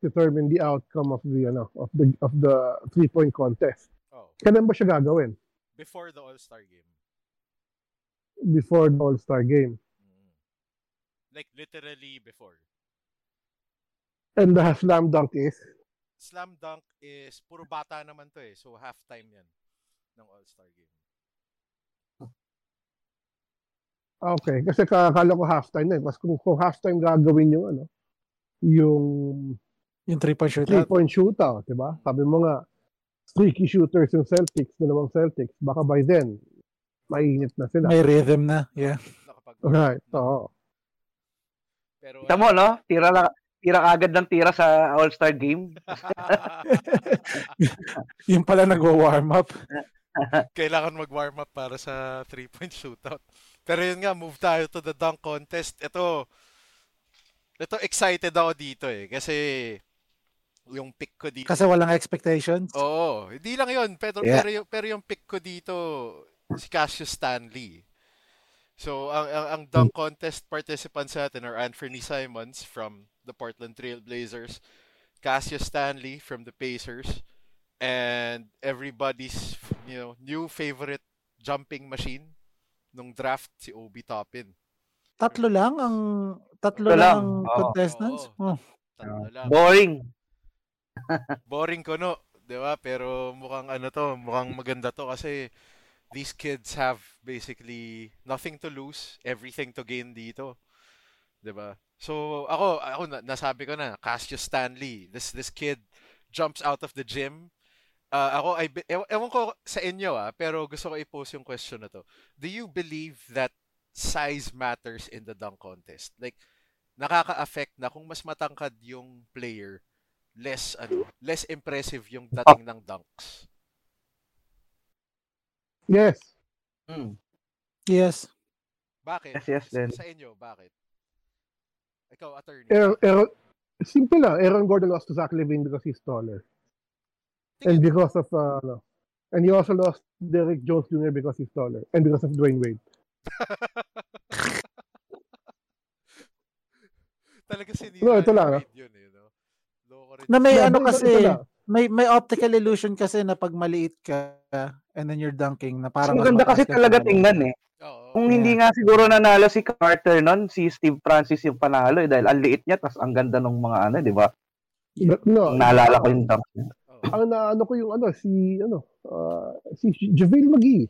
determine the outcome of the ano of the of the three-point contest. Oh, Kailan ba siya gagawin? Before the All-Star game. Before the All-Star game. Mm. Like literally before. And the slam dunk is Slam dunk is puro bata naman to eh. So halftime yan ng All-Star game. Okay, kasi kakala ko halftime na eh. Mas kung, kung halftime gagawin yung ano, yung Yung three-point shootout. three-point shootout, di ba? Sabi mo nga, streaky shooters yung Celtics, dalawang Celtics. Baka by then, mainit na sila. May rhythm na. Yeah. Right, oo. Pero Kita mo, no? Tira lang, tira agad ng tira sa All-Star game. <laughs> Yung pala nagwa-warm up. <laughs> kailangan mag-warm up para sa three-point shootout. Pero yun nga, move tayo to the dunk contest. Ito, ito excited ako dito eh. Kasi yung pick ko dito. Kasi walang expectations. Oo, hindi lang yun. Pero, Yeah. pero, yung, pero yung pick ko dito, si Cassius Stanley. So, ang, ang, ang dunk contest participants natin are Anthony Simons from the Portland Trail Blazers, Cassius Stanley from the Pacers, and everybody's you know new favorite jumping machine nung draft si Obi Toppin. Tatlo lang ang tatlo Tatlo lang lang. ang Oo. contestants. Oh. Tatlo lang. Boring. Boring ko no, 'di ba? Pero mukhang ano to, mukhang maganda to kasi these kids have basically nothing to lose, everything to gain dito. 'Di ba? So ako ako na- nasabi ko na Cassius Stanley, this this kid jumps out of the gym. Ah, ako ay ew- ewan ko sa inyo ah, pero gusto ko i-post yung question na to. Do you believe that size matters in the dunk contest? Like nakaka-affect na kung mas matangkad yung player, less ano, less impressive yung dating ng dunks. Yes. Hmm. Yes. Bakit? Yes, yes, Sa- then. Sa inyo, bakit? Ikaw, attorney. Aaron, Aaron, simple lang. Aaron Gordon lost to Zach Levine because he's taller. And Tingin- because of, uh, ano, and he also lost Derek Jones Jr. because he's taller. And because of Dwayne Wade. <laughs> Talaga sinira No, ito lang, ah. Wade yun, eh, no? Loko rin. Na may No, ano kasi, may may optical illusion kasi na pag maliit ka and then you're dunking na parang Ang ganda mas kasi ka talaga tingnan eh. Oo. Kung hindi nga siguro nanalo si Carter nun, si Steve Francis yung panalo eh, dahil ang liit niya, tas ang ganda ng mga ano, di ba? No, Naalala ko yung dunk niya. Oo. ang naano ko yung ano, si, ano, uh, si JaVale McGee.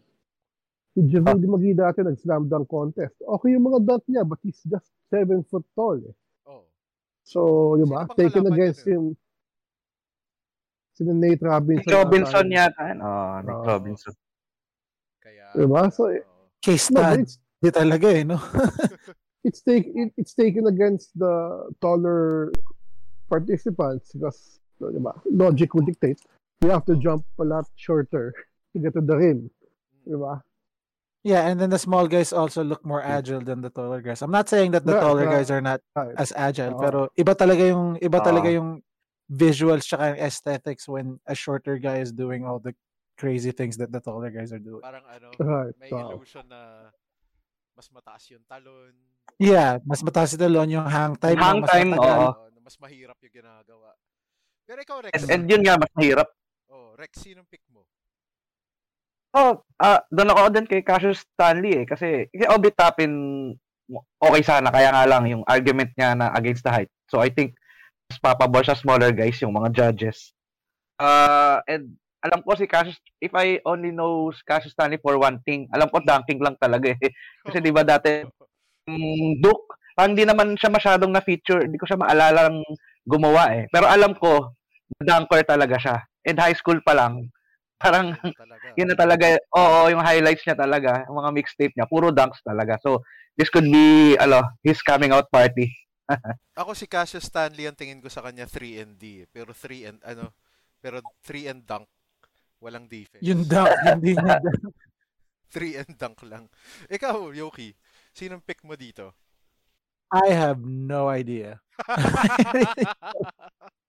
Si JaVale McGee dati nag-slam dunk contest. Okay yung mga dunk niya, but he's just seven foot tall. Eh. Oo. So, di ba? Sino Taken against him. Si Nate Robinson. Nick Robinson ata. yata. yan. Oh, Nick Oo. Robinson. Kaya, Di ba? So, oo. Case study it's, talaga eh, no? <laughs> it's, take, it, it's taken against the taller participants because, di ba? Logic would dictate. You have to jump a lot shorter to get to the rim. Di ba? Yeah, and then the small guys also look more agile than the taller guys. I'm not saying that the taller guys are not as agile, pero iba talaga yung iba talaga yung visuals tsaka yung aesthetics when a shorter guy is doing all the crazy things that the taller guys are doing. Parang ano, Right. may So, illusion na mas mataas yung talon. Yeah, mas mataas ito lon yung hang time. Hang mas time, matagal. oo. Na mas mahirap yung ginagawa. Pero ikaw, Rex. And, and yun nga, mas mahirap. Oh, Rex, sinong pick mo? Oh, ah, doon ako din kay Cassius Stanley eh. Kasi, kasi Obi Toppin, okay sana. Kaya nga lang, yung argument niya na against the height. So, I think, mas papabor sa smaller guys, yung mga judges. Uh, and, alam ko si Cassius, if I only know Cassius Stanley for one thing, alam ko dunking lang talaga eh. Kasi di ba dati, <laughs> um, Duke, hindi naman siya masyadong na-feature, hindi ko siya maalalang gumawa eh. Pero alam ko, dunker talaga siya. And high school pa lang, parang Yun talaga. yun na talaga, oo, yung highlights niya talaga, yung mga mixtape niya, puro dunks talaga. So, this could be, ano, his coming out party. <laughs> Ako si Cassius Stanley ang tingin ko sa kanya 3 and D. Pero 3 and ano, pero 3 and dunk. Walang defense. Yung dunk, hindi niya 3 and dunk lang. Ikaw, Yoki, sinong pick mo dito? I have no idea. <laughs> <laughs>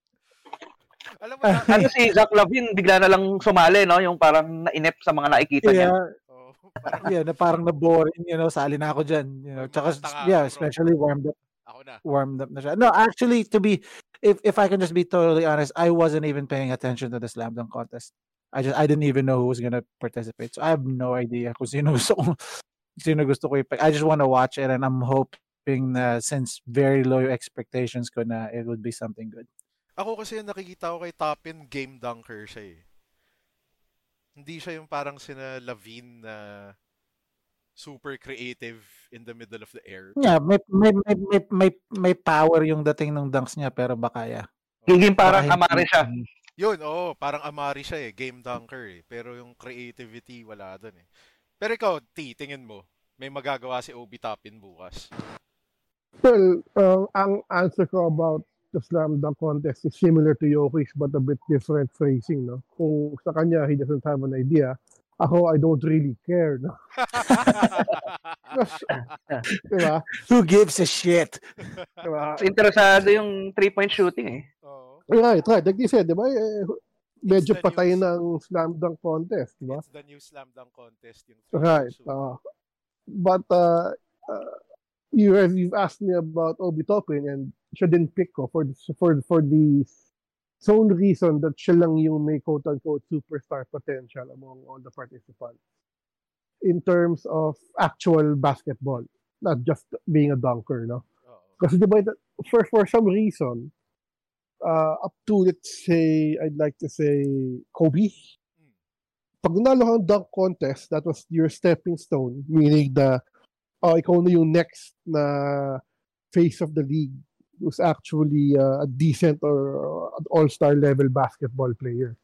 Alam mo na, <laughs> Ano si Zach Lavin, bigla na lang sumali, no? Yung parang nainip sa mga nakikita niya. Yeah, oh, <laughs> parang yeah, na parang na boring, you know, sali na ako diyan, you know. Tsaka yeah, especially warmed up ako na. warmed up na siya. No, actually to be if if I can just be totally honest, I wasn't even paying attention to the slam dunk contest. I just I didn't even know who was gonna participate. So I have no idea kung sino gusto ko <laughs> sino gusto ko i-pick. I just want to watch it and I'm hoping na since very low expectations ko na it would be something good. Ako kasi yung nakikita ko kay Toppin, game dunker siya eh. Hindi siya yung parang sina Lavine na super creative in the middle of the air. Yeah, may may may may, may, may power yung dating ng dunks niya pero baka yeah. Hindi parang Baka amari siya. Yun, oo, parang Amari siya eh, game dunker eh. Pero yung creativity, wala doon eh. Pero ikaw, T, tingin mo, may magagawa si Obi Toppin bukas. Well, uh, ang answer ko about the slam dunk contest is similar to Jokic but a bit different phrasing, no? Kung sa kanya, he doesn't have an idea. Ako, I don't really care, no? <laughs> diba? Who gives a shit? diba? Interesado yung three-point shooting eh. Oo. Right, right. Like you said, diba? Eh, medyo the patay news. ng slam dunk contest, diba? It's the new slam dunk contest. Yung Right. Uh, but uh, uh, you have you've asked me about Obi Toppin and siya din pick ko for the, for for the sole reason that siya lang yung may quote unquote superstar potential among all the participants in terms of actual basketball, not just being a dunker, no? Kasi diba, for for some reason, uh, up to let's say I'd like to say Kobe. Pag nanalo ka dunk contest, that was your stepping stone, meaning the oh, ikaw na yung next na face of the league who's actually uh, a decent or an all-star level basketball player.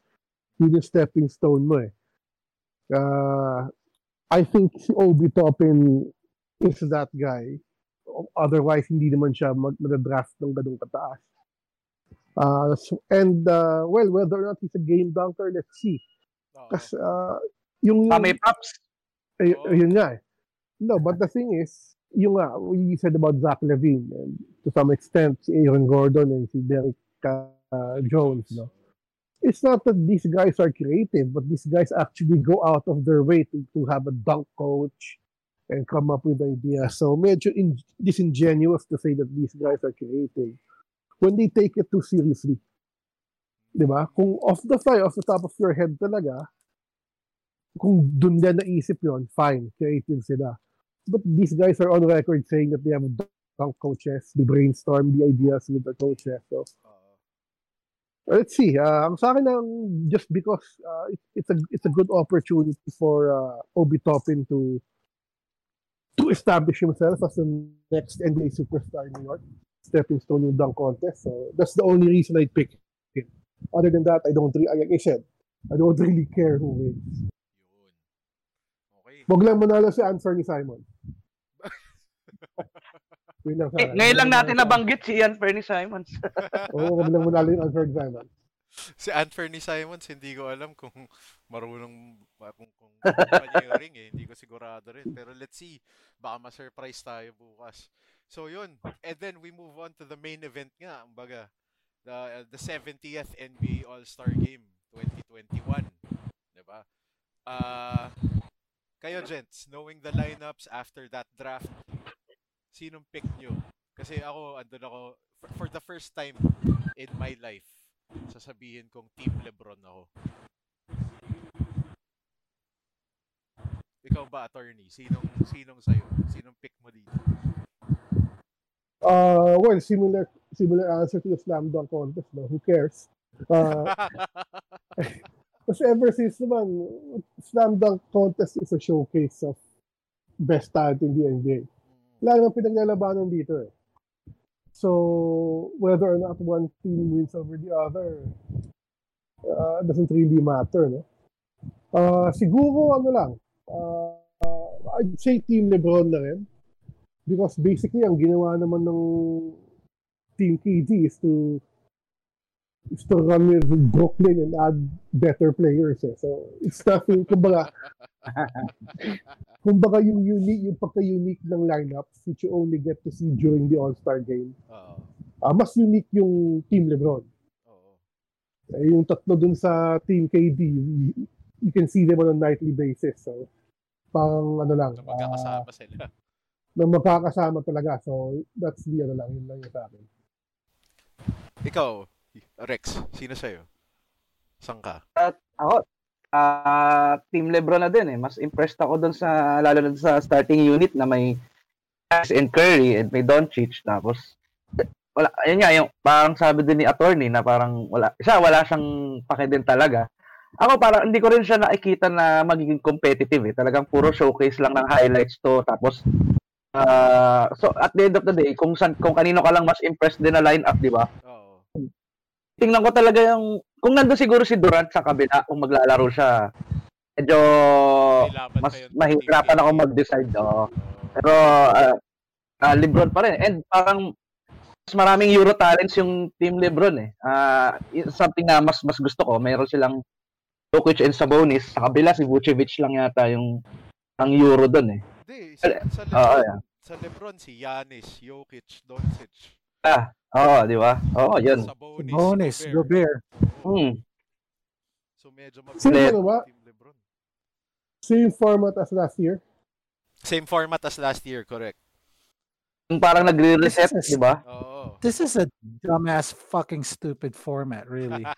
Yun yung stepping stone mo eh. Uh, I think si Obi Toppin is that guy. Otherwise, hindi naman siya mag draft ng ganung kataas. Uh, so- and, uh, well, whether or not he's a game dunker, let's see. Kasi, uh, yung... Ah, may props. Ay, Oo. ayun nga eh. No, but the thing is, yung nga, we said about Zach Levine, and to some extent, si Aaron Gordon and si Derek uh, Jones, no? It's not that these guys are creative, but these guys actually go out of their way to, to have a dunk coach and come up with ideas. So medyo in, disingenuous to say that these guys are creative when they take it too seriously. Di ba? Kung off the fly, off the top of your head talaga, kung dun din naisip yon fine, creative sila. But these guys are on record saying that they have dunk coaches, they brainstorm the ideas with the coaches. So, Oo. let's see. Uh, ang sa akin ang just because uh, it, it's a it's a good opportunity for uh, Obi Toppin to to establish himself as the next NBA superstar in New York. Stepping stone yung dunk contest. So that's the only reason I pick him. Other than that, I don't really, like I said, I don't <laughs> really care who wins. Yun. Okay. Wag lang manalo si Anthony Simon. <laughs> Yun lang Eh, ngayon lang natin nabanggit si Ian Fernie Simons. <laughs> si- Oo, wag lang manalo yung Anthony Simon. Si Anthony Simons, hindi ko alam kung marunong kung kung niya yung ring eh. Hindi ko sigurado rin. Pero let's see. Baka ma-surprise tayo bukas. So yun. And then we move on to the main event nga. Ang baga. The, the 70th NBA All-Star Game 2021. Diba? Ah... kayo, gents, knowing the lineups after that draft, sinong pick nyo? Kasi ako, andun ako, for, for the first time in my life, sasabihin kong Team Lebron ako. Ikaw ba, attorney? Sinong, sinong sa'yo? Sinong pick mo dito? Uh, well, similar similar answer to the slam dunk contest. No? Who cares? Uh, <laughs> kasi ever since naman, slam dunk contest is a showcase of best talent in the NBA. Wala namang pinaglalabanan dito eh. So, whether or not one team wins over the other, uh, doesn't really matter, no? Uh, siguro, ano lang, uh, I'd say Team Lebron na rin. Because basically, ang ginawa naman ng Team KD is to is to run with Brooklyn and add better players eh. So, it's nothing, kumbaga, <laughs> kumbaga yung unique, yung pagka-unique ng lineups which you only get to see during the All-Star game. Oo. Ah, mas unique yung Team Lebron. Oo. Eh, yung tatlo dun sa Team KD, you, can see them on a nightly basis. So, parang ano lang, Na magkakasama sila. na magkakasama talaga. So, that's the ano lang, yun lang yung sa akin. Ikaw, Rex, sino sa'yo? Saan ka? Ako, ah Team Lebron na din eh. Mas impressed ako doon sa, lalo na sa starting unit na may Cass and Curry and may Doncic. Tapos, wala, ayun nga, yung parang sabi din ni attorney na parang wala, siya wala siyang pake din talaga. Ako parang hindi ko rin siya nakikita na magiging competitive eh. Talagang puro showcase lang ng highlights to. Tapos, ah so at the end of the day, kung, san, kung kanino ka lang mas impressed din na lineup, di ba? Oo. Tingnan ko talaga yung kung nandun siguro si Durant sa kabila kung maglalaro siya medyo mas mahirapan ako mag-decide. Oo. Pero ah, ah, LeBron pa rin. And parang mas maraming Euro talents yung team LeBron eh. Ah, y- something na mas mas gusto ko, mayroon silang Jokic and Sabonis. Sa kabila si Vucevic lang yata yung ang Euro doon eh. Hindi, sa, sa Lebron, yeah. sa Lebron, si Giannis, Jokic, Doncic. Ah, oo, di ba? Oo, yun. Sabonis, Bonus, Gobert. Gobert. Hmm. So medyo Sino mabigat ano ba? Team Lebron. Same format as last year. Same format as last year, correct. Yung parang nagre-reset, This is- di ba? Oo. This is a dumbass fucking stupid format, really. <laughs>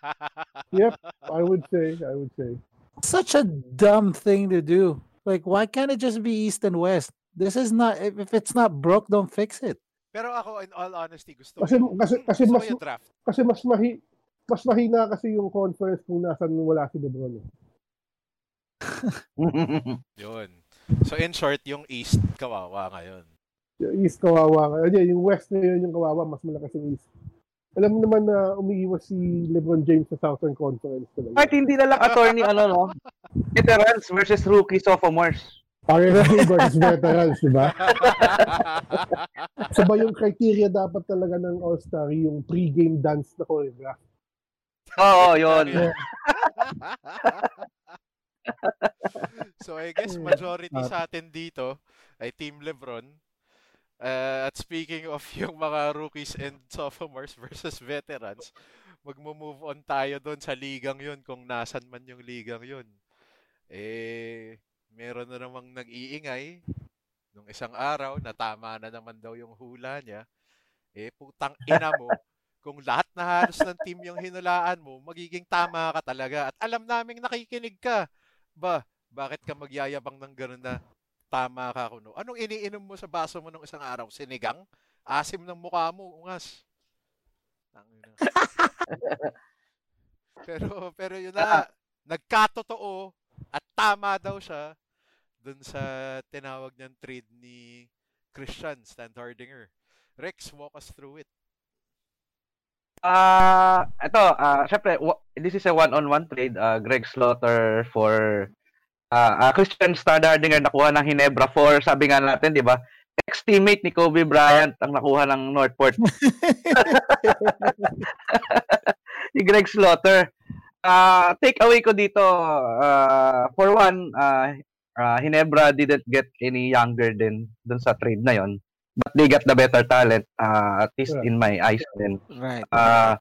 Yep, I would say, I would say. Such a dumb thing to do. Like, why can't it just be East and West? This is not, if if it's not broke, don't fix it. Pero ako, in all honesty, gusto ko Kasi yung- kasi kasi gusto ko mas yung draft. kasi mas mahi mas mahina kasi yung conference kung nasan wala si LeBron. eh. <laughs> Yun. So in short, yung East kawawa ngayon. Yung East kawawa. nga. Hindi, yung West ngayon yung kawawa, mas malakas yung East. Alam mo naman na umiiwas si LeBron James sa Southern Conference talaga. Kahit hindi na lang attorney, ano, no? <laughs> Veterans versus rookie sophomores. RFP versus veterans, di ba? <laughs> Sabay yung criteria dapat talaga ng All-Star, yung pre-game dance na choreograph. Oo, yun. <laughs> so I guess majority sa atin dito ay Team Lebron. Uh, at speaking of yung mga rookies and sophomores versus veterans, magmo-move on tayo doon sa ligang yun kung nasan man yung ligang yun. Eh, meron na namang nag-iingay nung isang araw na tama na naman daw yung hula niya. Eh, putang ina mo, <laughs> kung lahat na halos ng team yung hinulaan mo, magiging tama ka talaga. At alam naming nakikinig ka. Ba, bakit ka magyayabang ng gano'n na tama ka kuno? Anong iniinom mo sa baso mo nung isang araw? Sinigang? Asim ng mukha mo, ungas. <laughs> Pero pero yun na, nagkatotoo at tama daw siya dun sa tinawag niyang trade ni Christian Standhardinger. Rex, walk us through it. Ah, ito, ah, syempre, this is a one-on-one trade. Ah, Greg Slaughter for ah ah, Christian Standardinger nakuha ng Hinebra for, sabi nga natin, di ba? Ex-teammate ni Kobe Bryant ang nakuha ng Northport. <laughs> ni Greg Slaughter. Ah, take away ko dito, ah, for one, ah, ah, Hinebra didn't get any younger din dun sa trade na yon. But they got the better talent, ah, at least Yeah. in my eyes din. Right. Ah,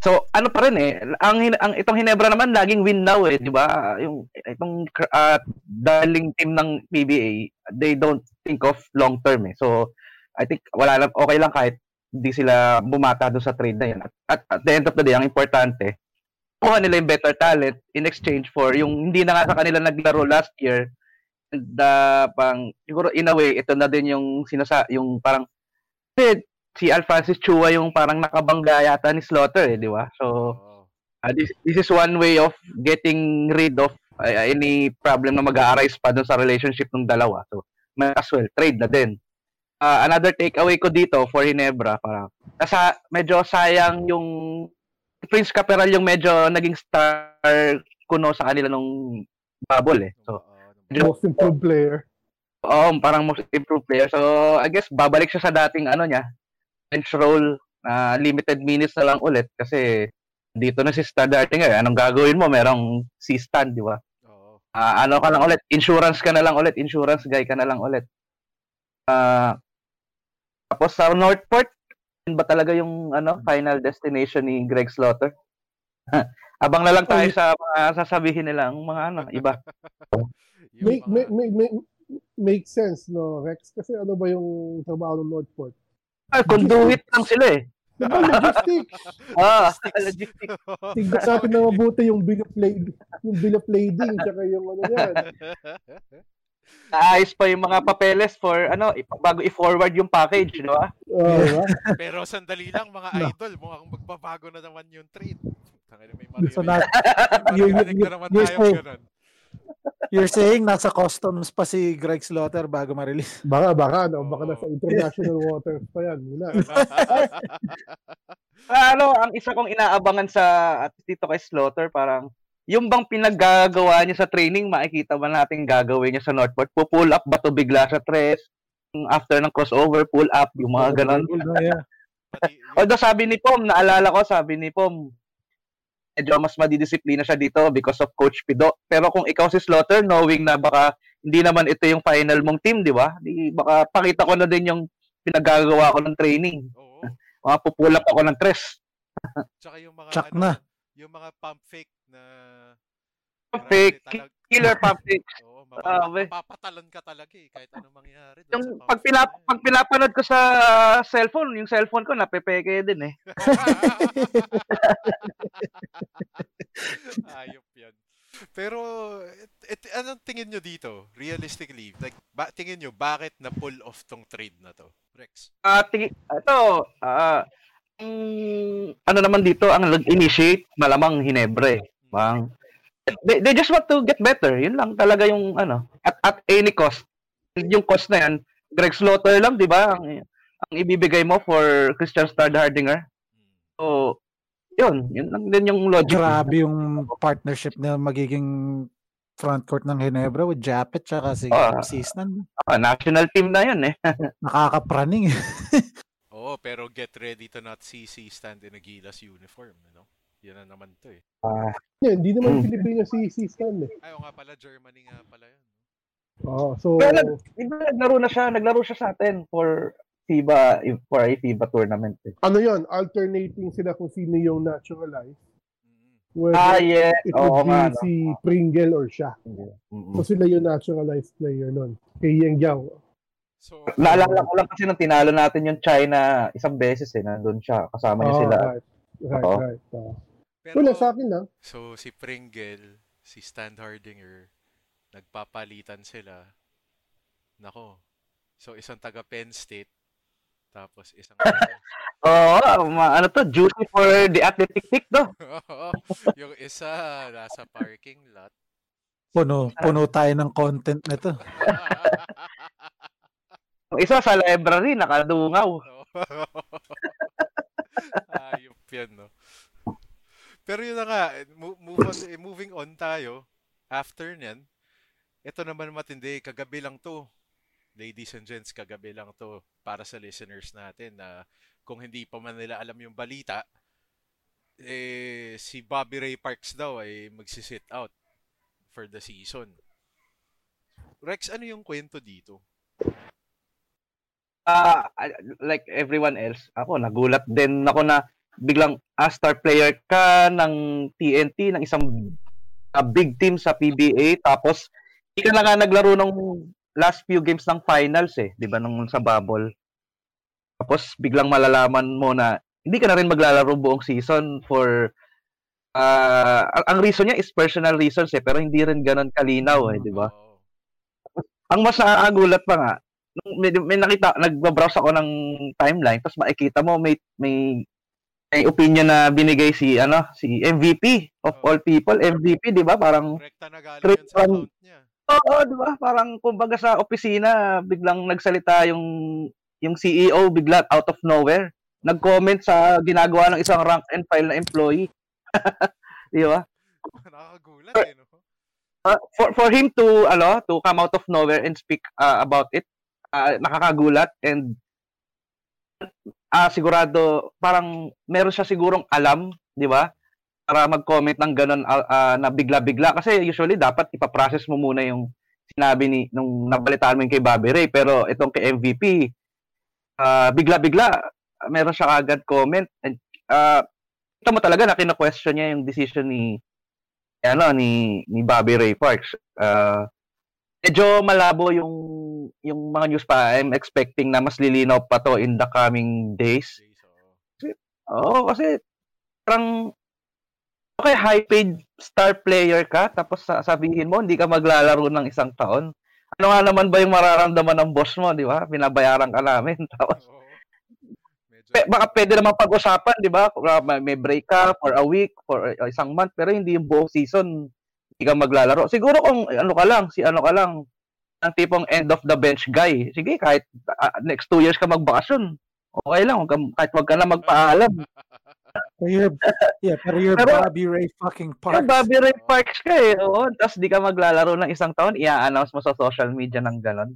so ano pa rin eh, ang, ang itong Hinebra naman laging win now eh, 'di ba? Yung itong uh, darling team ng PBA, they don't think of long term eh. So I think wala lang okay lang kahit hindi sila bumata doon sa trade na yan. At, at, at the end of the day, ang importante, kuha nila yung better talent in exchange for yung hindi na nga sa kanila naglaro last year and uh, pang siguro in a way ito na din yung sinasa yung parang kasi si Al Francis Chua yung parang nakabangga yata ni Slaughter eh, di ba? So, uh, this, this is one way of getting rid of uh, any problem na mag-a-arise pa dun sa relationship ng dalawa. So, as well, trade na din. Uh, another takeaway ko dito for Hinebra, parang, nasa, medyo sayang yung Prince Caperal yung medyo naging star kuno sa kanila nung bubble eh. So, Most improved player. Oo, parang most improved player. So, I guess babalik siya sa dating ano niya, bench role na limited minutes na lang ulit kasi dito na si Stan Dartinger. Anong gagawin mo? Merong si Stan, di ba? Oo. Ah, ano ka lang ulit? Insurance ka na lang ulit. Insurance guy ka na lang ulit. Ah, tapos sa Northport, ba talaga yung ano final destination ni Greg Slaughter? <laughs> Abang na lang tayo sa mga sasabihin nilang mga ano, iba. <laughs> Make, mga- make, make, make, make sense, no, Rex? Kasi ano ba yung trabaho ng Northport? Ah, conduit lang sila eh. Diba, logistics? <laughs> Ah, Logistics. logistics. Tignan natin na mabuti yung bill of lading, yung bill of lading, tsaka yung ano yan. Naayos pa yung mga papeles for ano, bago i-forward yung package, di ba? Oh, diba? Pero sandali lang mga No. idol, mukhang magbabago na naman yung trade. Tangina may So maririnig. na, you- na naman you tayo ganun. you're saying nasa customs pa si Greg Slaughter bago ma-release. Baka, baka, no? Baka nasa international waters pa yan. Muna. <laughs> Ah, ano, ang isa kong inaabangan sa at dito kay Slaughter, parang yung bang pinaggagawa niya sa training, makikita ba natin gagawin niya sa Northport? Pull up ba to bigla sa tres? After ng crossover, pull up, yung mga ganon. yeah. <laughs> Although sabi ni Pom, naalala ko, sabi ni Pom, medyo mas madidisiplina siya dito because of Coach Pido. Pero kung ikaw si Slaughter, knowing na baka hindi naman ito yung final mong team, di ba? Di, baka pakita ko na din yung pinagagawa ko ng training. oo. Mga pupulap ako ng tres. Tsaka yung mga, Tsak ano, na. yung mga pump fake na... Fake, talag- killer <laughs> fakes. Oo, mapapatalan ka talaga eh, kahit anong mangyari. Yung pag, yun. pag pinapanood ko sa cellphone, yung cellphone ko napepeke din eh. <laughs> Ayop yan. Pero, et, et- anong tingin nyo dito? Realistically, like, ba, tingin nyo, bakit na pull off tong trade na to? Rex? Ah, tingi- ito, ah, ang- ano naman dito, ang nag-initiate, malamang Hinebre. Bang. They, they just want to get better. Yun lang talaga yung ano, at at any cost. Yung cost na yan, Greg Slaughter lang, di ba? Ang, ang ibibigay mo for Christian Stard Hardinger. So, yun, yun lang din yung logic. Grabe yung partnership na magiging front court ng Ginebra with Japet tsaka si Ah. Cisnan. Ah, national team na yun eh. <laughs> Nakakapraning eh. Oo, pero get ready to not see C stand in a Gilas uniform, you know? Yan na naman to eh. Yeah, hindi naman Hmm. Pilipino si si Stan eh. Ay, oo nga pala, Germany nga pala yun. Oo, so Pero nag- naglaro na siya, naglaro siya sa atin for FIBA, for a FIBA tournament. Eh. ano yon alternating sila kung sino yung naturalized. Mm. Whether Ah, yeah. it Oo would be no. si Pringle or siya. Mm-mm. So sila yung naturalized player nun. Kay Yang Giao. So, Naalala ko lang kasi nung tinalo natin yung China isang beses eh, nandun siya, kasama niya Oo, sila. right. Right, Oo. right. Oo. Pero, Wala sa akin lang. so si Pringle, si Stan Hardinger, nagpapalitan sila. Nako. So, isang taga Penn State, tapos isang <laughs> Oo, ma- ano to, juicy for the athletic pick to. <laughs> yung isa nasa parking lot. Puno, puno tayo ng content nito. <laughs> Yung isa sa library, nakadungaw. Ayop yan, no? Pero yun na nga, mo- move on, eh, moving on tayo. After nyan, ito naman matindi, kagabi lang to. Ladies and gents, kagabi lang to para sa listeners natin na kung hindi pa man nila alam yung balita, eh, si Bobby Ray Parks daw ay magsisit out for the season. Rex, ano yung kwento dito? Ah, like everyone else, ako nagulat din ako na biglang a star player ka ng TNT ng isang ah, big team sa PBA tapos hindi ka na nga naglaro ng last few games ng finals eh, 'di ba nung sa bubble. Tapos biglang malalaman mo na hindi ka na rin maglalaro buong season for ah ang, ang reason niya is personal reasons eh, pero hindi rin ganoon kalinaw eh, 'di ba? Ang mas nakakagulat pa nga, nung may, may nakita, nagbabrowse ako ng timeline, tapos makikita mo may, may, may opinion na binigay si, ano, si MVP of Oh. all people, MVP, di ba? Parang, Rekta na galing sa account niya. oo, di ba? Parang, kumbaga sa opisina, biglang nagsalita yung, yung CEO, bigla out of nowhere. Nag-comment sa ginagawa ng isang rank and file na employee. <laughs> di ba? Nakakagulat eh, no? uh, for for him to ano to come out of nowhere and speak uh, about it uh, nakakagulat and ah sigurado parang meron siya sigurong alam di ba? Para mag-comment ng ganun ah, ah, na bigla-bigla. Kasi usually dapat ipaprocess mo muna yung sinabi ni nung nabalitaan mo yung kay Bobby Ray. Pero itong kay MVP ah, bigla-bigla meron siya agad comment. And ah, kita mo talaga na kina-question niya yung decision ni ano ni ni Bobby Ray Parks. Uh, medyo malabo yung yung mga news pa. I'm expecting na mas lilinaw pa to in the coming days. Oo. Oo, kasi parang okay, high-paid star player ka tapos sa- sabihin mo hindi ka maglalaro ng isang taon. Ano nga naman ba yung mararamdaman ng boss mo, di ba? Binabayaran ka namin. <laughs> Tapos. Medyo, pe, baka pwede naman pag-usapan, di ba? May break ka for a week, for uh, isang month, pero hindi yung buong season, hindi ka maglalaro. Siguro kung ano ka lang, si ano ka lang, ang tipong end of the bench guy, sige, kahit ah, next two years ka magbakasyon, okay lang, huwag ka, kahit wag ka na magpaalam. Pero you're, yeah, pero you're Pero- Bobby Ray fucking Yung Parks. Bobby Ray Parks ka eh. Oo. Tapos di ka maglalaro ng isang taon, i-announce mo sa social media ng ganon.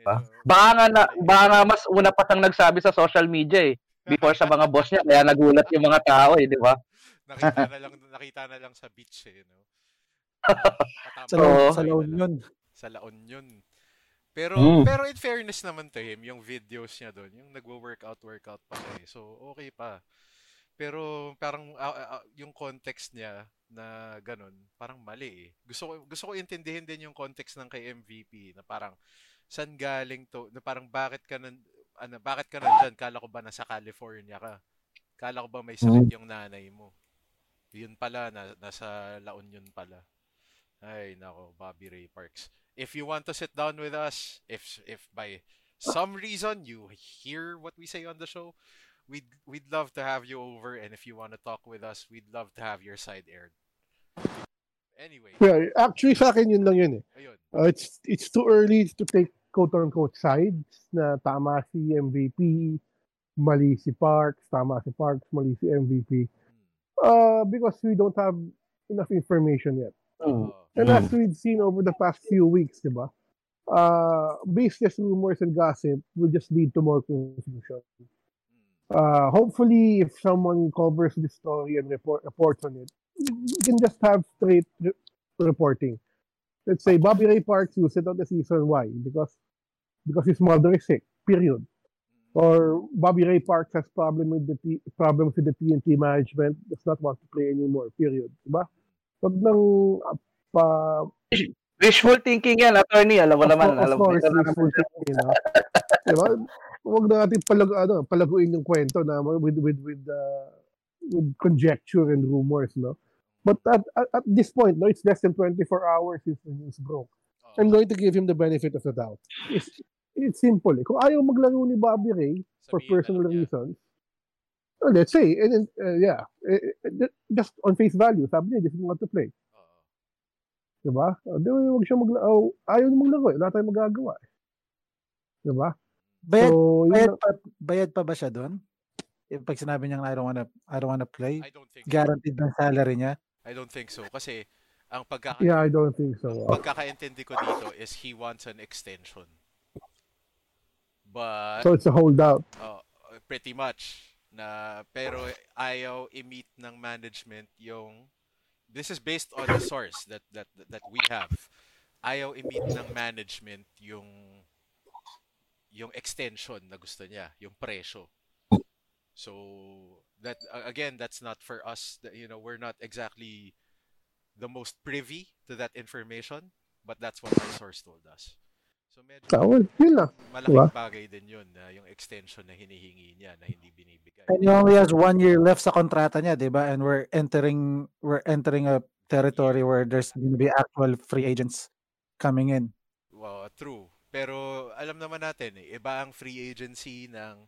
Ba? Medyo- Baka nga, na, baka nga mas una pa siyang nagsabi sa social media eh. Before sa mga boss niya, kaya nagulat yung mga tao eh, di ba? nakita na lang nakita na lang sa beach eh, no. <laughs> Sa, Patama- La- Oo. sa La. Union. Sa La Union. Pero Mm. pero in fairness naman to him, yung videos niya doon, yung nagwo-workout workout pa siya. eh. So okay pa. Pero parang ah, ah, yung context niya na ganun, parang mali eh. Gusto ko gusto ko intindihin din yung context ng kay MVP na parang saan galing to, na parang bakit ka nan, ano, bakit ka nandyan? Kala ko ba nasa California ka? Kala ko ba may sakit yung nanay mo? Yun pala, na, nasa La Union pala. Ay, nako, Bobby Ray Parks. If you want to sit down with us, if if by some reason you hear what we say on the show, we'd we'd love to have you over and if you want to talk with us, we'd love to have your side aired. Anyway, Yeah, actually sa akin yun lang yun eh. ayun. Uh, it's it's too early to take quote-unquote sides na tama si MVP, mali si Parks, tama si Parks, mali si MVP. Uh, because we don't have enough information yet. Oo. And as we've seen over the past few weeks, di ba? Uh, baseless rumors and gossip will just lead to more confusion. Uh, hopefully, if someone covers the story and report, reports on it, we can just have straight re- reporting. Let's say Bobby Ray Parks will sit out the season. Why? Because because his mother is sick. Period. Or Bobby Ray Parks has problem with the T- problems with the TNT management. Does not want to play anymore. Period. Diba? Wag nang pa Wishful thinking yan, attorney. Alam mo Of naman. course, alam course, naman. wishful thinking, you know? diba? Huwag na natin palag, ano, palaguin yung kwento na with with with uh, with conjecture and rumors, no? But at, at, at this point, no, it's less than 24 hours since the news broke. Oo. I'm going to give him the benefit of the doubt. It's, it's simple. Eh. Kung ayaw maglaro ni Bobby Ray for Sabihin na personal lang niya. reasons, well, let's say, and, uh, yeah, eh, eh, just on face value, sabi niya, just want to play. Diba? Uh, di, wag siya maglaro. ayaw niya maglaro. Eh. Wala tayong magagawa. Eh. Diba? Bayad, So, bayad, pa, bayad pa ba siya doon? Eh, Pag sinabi niya I don't wanna, I don't wanna play, I don't think guaranteed ng salary niya. I don't think so kasi ang pagkaka Yeah, I don't think so. ang pagkakaintindi ko dito is he wants an extension. But So, it's a holdout. Oh, pretty much na pero ayaw i-meet ng management yung this is based on the source that that that we have. Ayaw i-meet ng management yung yung extension na gusto niya, yung presyo. So that again that's not for us, you know, we're not exactly the most privy to that information, but that's what our source told us. So medyo Ah, well, yun lang. malaking Diba? bagay din yun na yung extension na hinihingi niya na hindi binibigay. And he only has one year left sa kontrata niya, di ba? And we're entering, we're entering a territory where there's going to be actual free agents coming in. Wow, true. Pero alam naman natin eh, iba ang free agency ng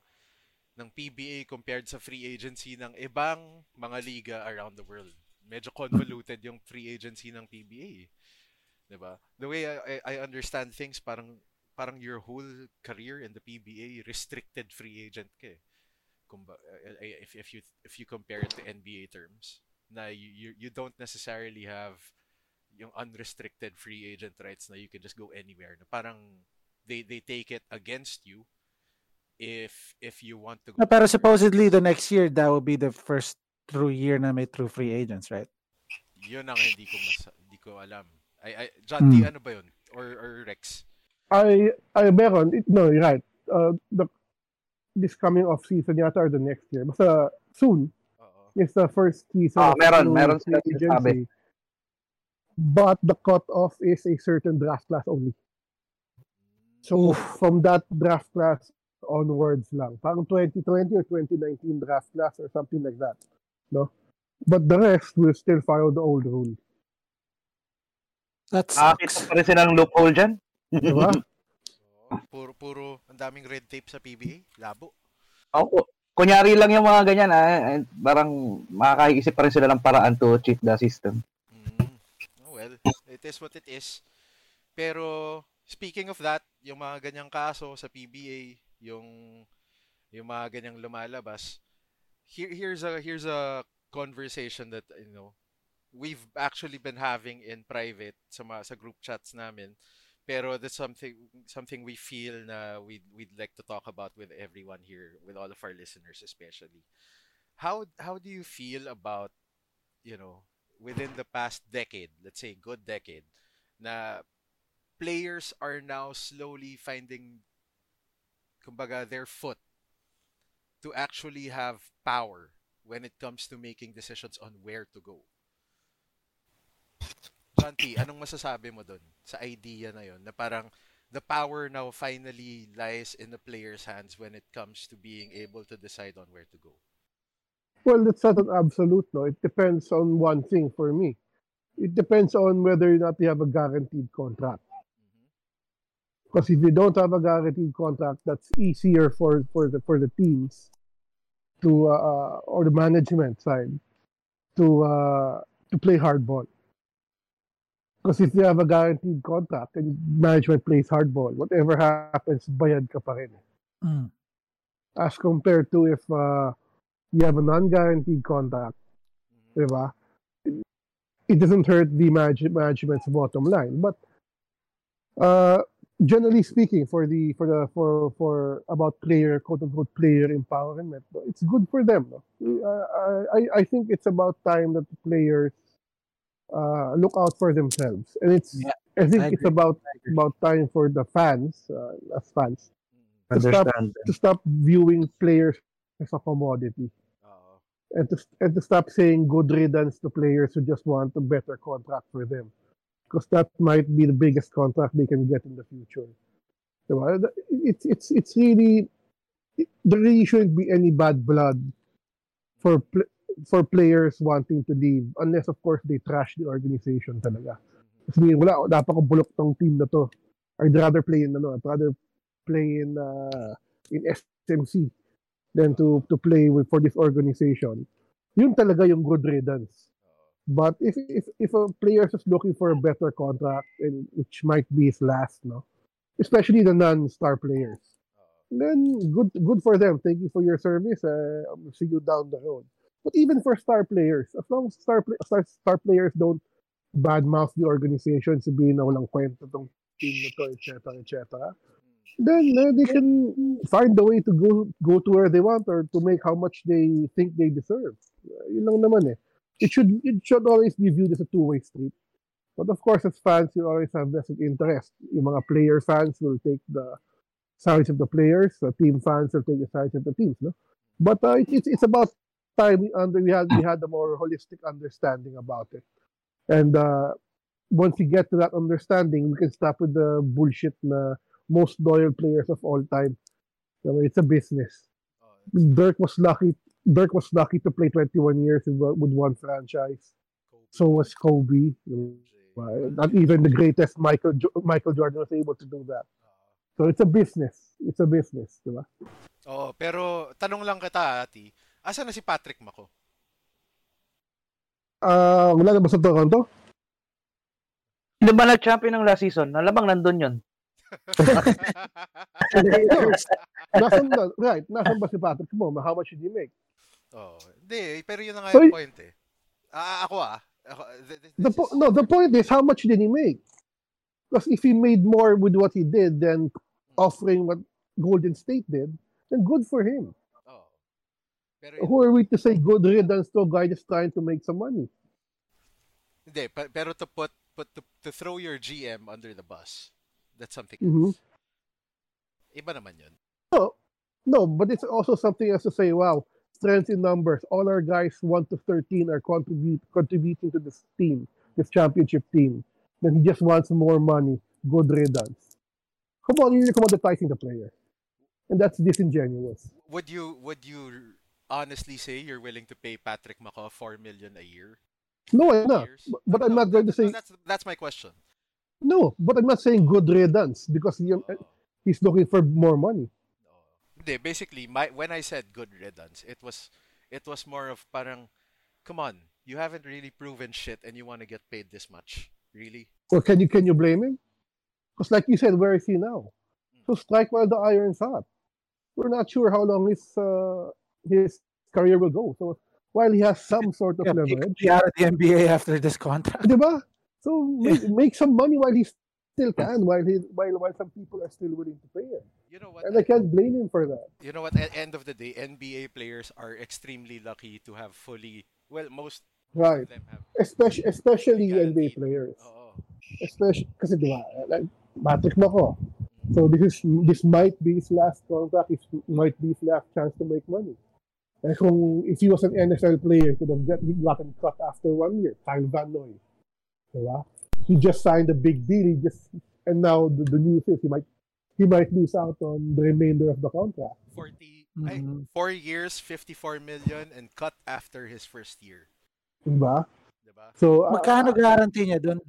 ng PBA compared sa free agency ng ibang mga liga around the world. Medyo convoluted yung free agency ng PBA. Eh. 'Di ba? The way I, I- understand things, parang parang your whole career in the PBA restricted free agent ka eh. Kumba, eh, if if you if you compare it to NBA terms, na you you, you don't necessarily have yung unrestricted free agent rights na you can just go anywhere. Na parang they they take it against you if if you want to go. No, pero supposedly the next year, that will be the first true year na may true free agents, right? Yun ang hindi ko mas, hindi ko alam. I, I John D, Hmm. ano ba yun? Or, or Rex? I, I, meron. It, no, you're right. Uh, the, this coming off season yata or the next year. Basta soon Oo. is the first season Ah, of meron, meron sila sinasabi. agency. But the cutoff is a certain draft class only. So from that draft class onwards lang. Parang 2020 or 2019 draft class or something like that. No? But the rest will still follow the old rule. That Nakakita sucks. pa rin sila ng loophole dyan. Di ba? <laughs> Oo. Puro, puro, ang daming red tape sa PBA. Labo. Ako, kunyari lang yung mga ganyan, ah, eh, parang makakaisip pa rin sila ng paraan to cheat the system. Mm. Oh, well, it is what it is. Pero, speaking of that, yung mga ganyang kaso sa PBA, yung yung mga ganyang lumalabas, here here's a here's a conversation that you know we've actually been having in private sa mga, sa group chats namin pero that's something something we feel na we'd, we'd like to talk about with everyone here with all of our listeners especially how how do you feel about you know within the past decade let's say good decade na players are now slowly finding kumbaga their foot to actually have power when it comes to making decisions on where to go. T, anong masasabi mo dun sa idea na yon na parang the power now finally lies in the player's hands when it comes to being able to decide on where to go? Well, that's not an absolute, no. It depends on one thing for me. It depends on whether or not you have a guaranteed contract. Because if you don't have a guaranteed contract, that's easier for, for the for the teams to uh, or the management side to uh, to play hardball. Because if you have a guaranteed contract and management plays hardball, whatever happens, bayad ka pa rin. Mm. As compared to if uh, you have a non-guaranteed contract, di ba? It doesn't hurt the manage- management's bottom line. But uh, generally speaking, for the for the for for about player quote unquote player empowerment, it's good for them. No? Uh, I I think it's about time that the players uh, look out for themselves, and it's Yeah, I think I it's about about time for the fans uh, as fans to stop to stop viewing players as a commodity. Oo. and to and to stop saying good riddance to players who just want a better contract for them. Because that might be the biggest contract they can get in the future. It's it's it's really it, there really shouldn't be any bad blood for pl- for players wanting to leave unless of course they trash the organization talaga kasi wala dapat ko bulok tong team na to I'd rather play in ano I'd rather play in uh, in SMC than to to play with for this organization. Yun talaga yung good riddance. But if if if a player is looking for a better contract and which might be his last, no, especially the non-star players, then good good for them. Thank you for your service. Uh, I'll see you down the road. But even for star players, as long as star play, star, star players don't badmouth the organization, sabihin na walang kwento tong team na to, etc., etc., then uh, they can find a way to go go to where they want or to make how much they think they deserve. Uh, yun lang naman eh. It should it should always be viewed as a two-way street. But of course, as fans, you always have vested interest. Yung mga player fans will take the sides of the players. The team fans will take the sides of the teams. No? But uh, it, it's it's about time we under we had we had a more holistic understanding about it. And uh, once we get to that understanding, we can stop with the bullshit na most loyal players of all time. So it's a business. Oo. Dirk was lucky. Dirk was lucky to play 21 years with, one franchise. Kobe, So was Kobe. you know, Not even the greatest Michael jo- Michael Jordan was able to do that. So it's a business. It's a business, di ba? Oo, pero tanong lang kita, Ati. Asa na si Patrick Mako? Ah, wala na ba sa Toronto? Hindi ba nag-champion ng last season? Alamang nandun yun. <laughs> Nasaan na, right, nasaan ba si Patrick mo? How much did he make? Oo. Hindi, pero yun na nga So, yung point eh. Ah, ako ah. Ako, th- th- The this po- is- no, the point is how much did he make? Because if he made more with what he did than offering what Golden State did, then good for him. Pero Who are we to say good riddance to a guy just trying to make some money? Hindi, pero to put, put to, to throw your GM under the bus, that's something Mhm. else. Iba naman yun. No, but it's also something else to say, wow, strength in numbers. All our guys 1 to 13 are contribute, contributing to this team, this championship team. Then he just wants more money. Good riddance. Come on, you're commoditizing the player. And that's disingenuous. Would you would you honestly say you're willing to pay Patrick Mako 4 million a year? No, I'm not. Years? But, I'm no, not going to no, say that's that's my question. no. But I'm not saying good riddance because he, Oo. he's looking for more money. Oo. Hindi, basically my when I said good riddance, it was it was more of parang come on, you haven't really proven shit and you want to get paid this much. Really? Or can you can you blame him? Because like you said, where is he now? So strike while the iron's hot. We're not sure how long his uh, his career will go. So while he has some sort of Yeah, he leverage, be out of the NBA after this contract. di ba? So <laughs> make, make some money while he still can, while he while while some people are still willing to pay him, You know what? and I can't blame him for that. You know what? At end of the day, NBA players are extremely lucky to have fully. Well, most Right. of them have. Especially especially Guaranteed. NBA players. Oo. Especially kasi di ba, like, Patrick Mako. So this is this might be his last contract. It might be his last chance to make money. And kung if he was an NFL player, he could have get, gotten cut after one year. Kyle Van Noy. Diba? He just signed a big deal. He just and now the, the news is he might he might lose out on the remainder of the contract. 40, ay, Mhm. four years, 54 million, and cut after his first year. Diba? Diba? So uh, Magkano guarantee niya dun?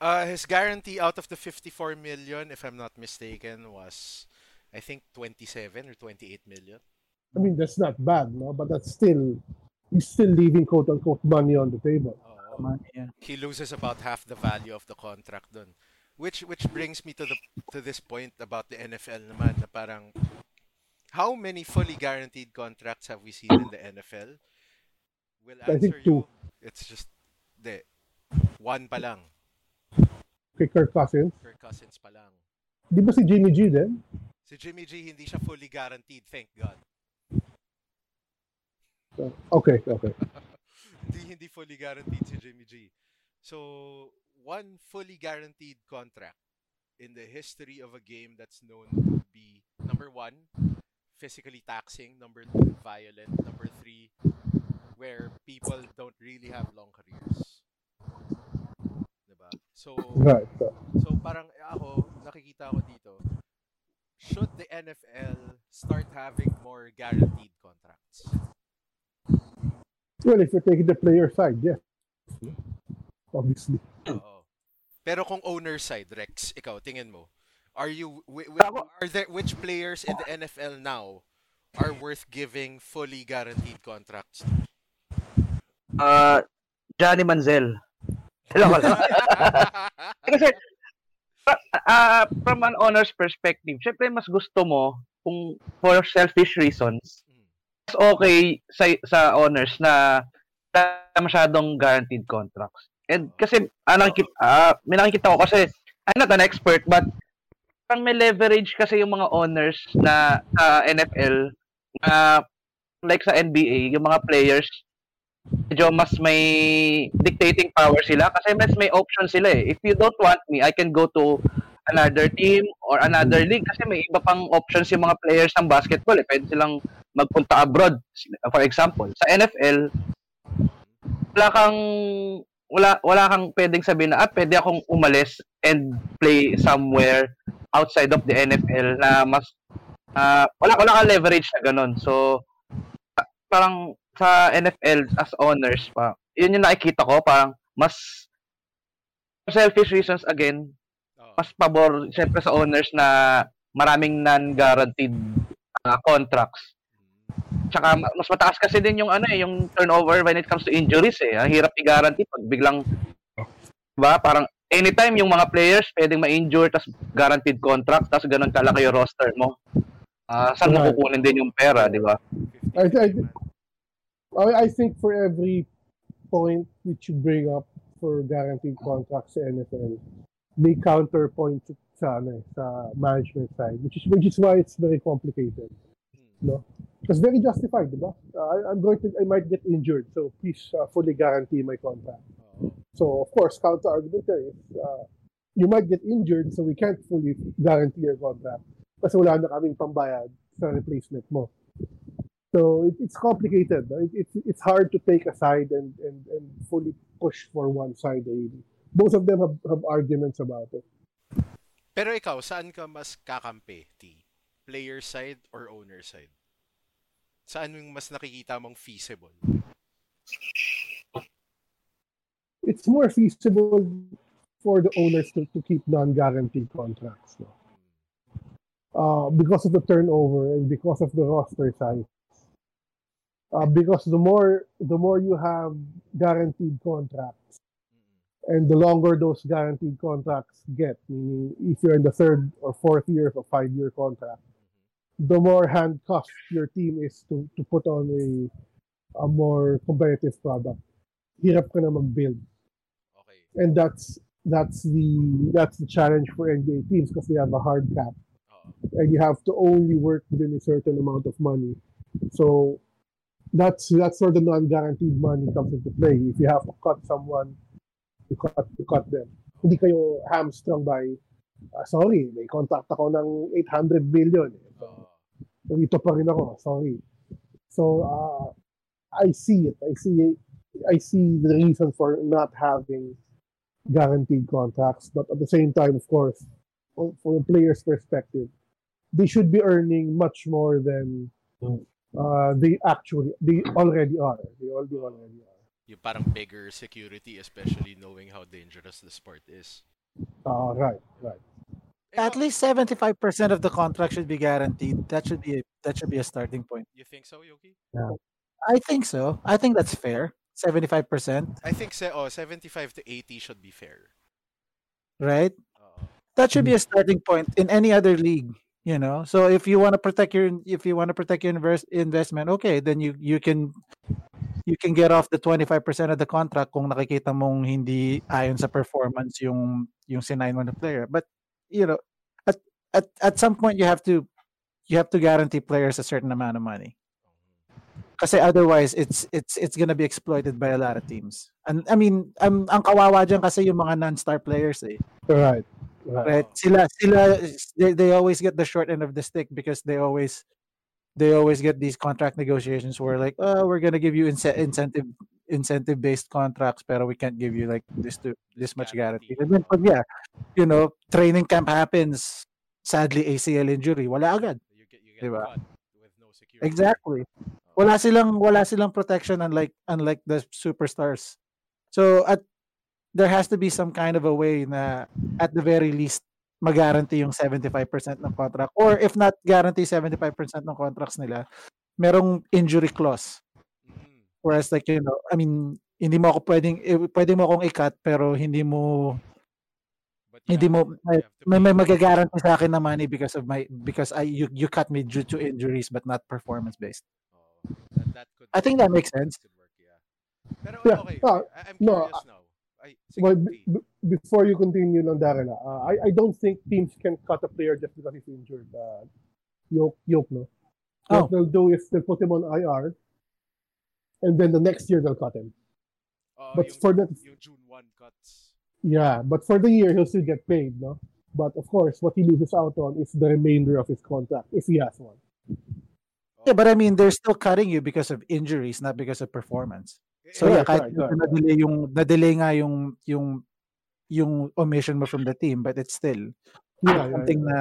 Uh, his guarantee out of the 54 million, if I'm not mistaken, was I think 27 or 28 million. I mean that's not bad, no? But that's still he's still leaving quote unquote money on the table. Money, yeah. he loses about half the value of the contract dun. Which which brings me to the to this point about the NFL naman na parang how many fully guaranteed contracts have we seen in the NFL? Will I think answer two. you. It's just the one pa lang. Kay Kirk Cousins. Kirk Cousins pa lang. Di ba si Jimmy G din? Si Jimmy G hindi siya fully guaranteed, thank God. Okay, okay. <laughs> hindi hindi fully guaranteed si Jimmy G. So, one fully guaranteed contract in the history of a game that's known to be number one, physically taxing, number two, violent, number three, where people don't really have long careers. Diba? So, Right. So, so parang eh, ako, nakikita ko dito, should the NFL start having more guaranteed contracts? Well, if you're taking the player side, yes. Obviously. Oo. Pero kung owner side, Rex, ikaw, tingin mo, are you, Ako- are there, which players in the NFL now are worth giving fully guaranteed contracts? Uh, Johnny Manziel. <laughs> Hello, hello. Kasi, ah, from an owner's perspective, syempre mas gusto mo kung for selfish reasons, Mm. Okay sa, sa owners na wala masyadong guaranteed contracts. And kasi, ah, nakikita, ah, may nakikita ko kasi, I'm not an expert, but parang may leverage kasi yung mga owners na sa NFL na like sa NBA, yung mga players, medyo mas may dictating power sila kasi mas may option sila eh. If you don't want me, I can go to another team or another league kasi may iba pang options yung mga players ng basketball eh. Pwede silang magpunta abroad. For example, sa NFL, wala kang wala wala kang pwedeng sabihin na ah, pwede akong umalis and play somewhere outside of the NFL na mas ah, wala wala kang leverage na ganun. So parang sa NFL as owners pa, yun yung nakikita ko parang mas selfish reasons again. Mas pabor siyempre sa owners na maraming non-guaranteed ah, contracts. Tsaka ma- mas mataas kasi din yung ano eh, yung turnover when it comes to injuries eh. Ang hirap i-guarantee pag biglang 'di ba? Parang anytime yung mga players pwedeng ma-injure tas guaranteed contract tas ganun kalaki yung roster mo. Ah, saan mo Right. kukunin din yung pera, 'di ba? 50 I-. I, I think for every point which you bring up for guaranteed contracts sa NFL, may counterpoint sa ano eh, sa management side, which is which is why it's very complicated. No, it's very justified, di ba? Uh, I, I'm going to, I might get injured, so please uh, fully guarantee my contract. So of course, counter argument there is uh, you might get injured, so we can't fully guarantee your contract kasi wala na kaming pambayad sa replacement mo. So it, it's complicated. It, it's it's hard to take a side and, and, and fully push for one side. Really. Both of them have, have arguments about it. Pero ikaw, saan ka mas kakampi, T? Player side or owner side? Saan yung mas nakikita mong feasible? It's more feasible for the owners to, to keep non-guaranteed contracts. No? Uh, because of the turnover and because of the roster size. Uh, because the more the more you have guaranteed contracts, and the longer those guaranteed contracts get, meaning if you're in the third or fourth year of a five-year contract, the more handcuffed your team is to, to put on a a more competitive product, hirap ka na mag-build. Okay. And that's that's the that's the challenge for NBA teams because they have a hard cap Oo. and you have to only work within a certain amount of money. So that's that's where the non-guaranteed money comes into play. If you have to cut someone, you cut you cut them. Hindi kayo hamstrung by "Ah, sorry, may contract ako ng 800 million. Oo. Dito pa rin ako, sorry. So uh, I see it. I see I see the reason for not having guaranteed contracts, but at the same time, of course, from a player's perspective, they should be earning much more than uh, they actually they already are. They already already are. Yung parang bigger security, especially knowing how dangerous the sport is. Uh, right, right. At least 75% of the contract should be guaranteed. That should be a, that should be a starting point. You think so, Yoki? I think so. I think that's fair. 75%, I think se oh, 75 to 80 should be fair. right? Oo. That should be a starting point in any other league, you know. So if you want to protect your if you want to protect your invest, investment, okay, then you you can you can get off the 25% of the contract kung nakikita mong hindi ayon sa performance yung yung sinign mo na player. But you know, at at at some point you have to you have to guarantee players a certain amount of money. Kasi otherwise it's it's it's gonna be exploited by a lot of teams. And I mean, um, ang kawawa dyan kasi yung mga non-star players eh. Right, right. Right? Sila sila they, they always get the short end of the stick because they always they always get these contract negotiations where like, oh, we're gonna give you ince- incentive incentive based contracts, pero we can't give you like this to this much guarantee. And then pag yeah, you know, training camp happens, sadly ACL injury, wala agad. You get you get Diba? with no security. Exactly. Oh. Wala silang wala silang protection unlike unlike the superstars. So at there has to be some kind of a way na at the very least mag-guarantee yung 75% ng contract or if not guarantee 75% ng contracts nila, merong injury clause. Mhm. Whereas like you know, I mean, hindi mo ako pwedeng eh, pwede mo akong i-cut pero hindi mo But hindi have mo may may, may magagaranti sa akin na money because of my because I you, you cut me due to injuries but not performance based. Oo. That, that could I think that makes sense. work, yeah. Pero Yeah, okay, ah, okay. I, I'm no, curious now. Ay, sige, Well, b- b- before you continue lang, Darrell, uh, I, I don't think teams can cut a player just because he's injured. Uh, yoke, yoke, no? Oh. What they'll do is they'll put him on IR, and then the next year they'll cut him. Oo, but yung, for the yung June 1 cuts. yeah, but for the year he'll still get paid, no? But of course, what he loses out on is the remainder of his contract if he has one. Yeah, but I mean, they're still cutting you because of injuries, not because of performance. So yeah, Right, kahit right, right. na-delay yung na-delay nga yung yung yung omission mo from the team, but it's still Yeah, yeah, something yeah. na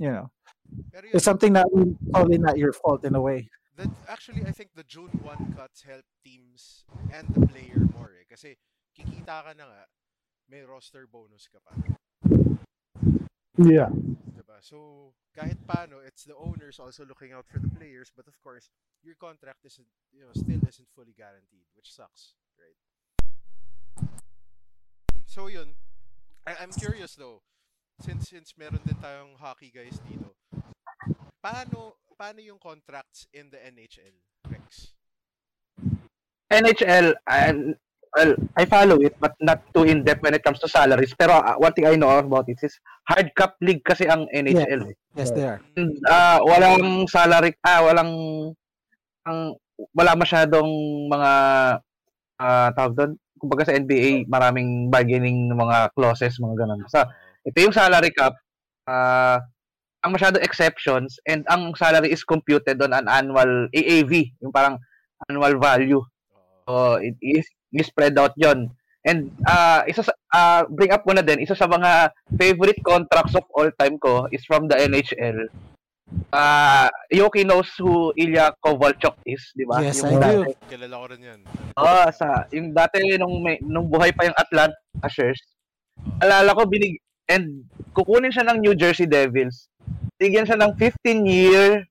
you know, pero yun, it's something that probably not your fault in a way. that, actually, I think the June 1 cuts help teams and the player more eh. Kasi kikita ka na nga, may roster bonus ka pa. Yeah, Diba? So, kahit paano, it's the owners also looking out for the players, but of course, your contract isn't, you know, still isn't fully guaranteed, which sucks, right? So, yun. I- I'm curious though, since since meron din tayong hockey guys dito, paano paano yung contracts in the NHL, Rex? NHL, and well, I follow it, but not too in-depth when it comes to salaries. Pero uh, one thing I know about it is hard cap league kasi ang NHL. eh. Yes, they are. And, ah, walang salary, ah, walang, ang, wala masyadong mga, ah, tawag doon, kumbaga sa NBA, maraming bargaining ng mga clauses, mga ganun. Sa, ito yung salary cap, ah, ang masyadong exceptions, and ang salary is computed on an annual AAV, yung parang annual value. So, it is, spread out yon And uh, isa sa, uh, bring up ko na din, isa sa mga favorite contracts of all time ko is from the NHL. Uh, Yoki knows who Ilya Kovalchuk is, di ba? Yes, Yung I do. dati- Kilala ko rin yan. Oo, sa, yung dati nung, may, nung buhay pa yung Atlanta Ashers, alala ko binig, and kukunin siya ng New Jersey Devils. Bigyan siya ng 15-year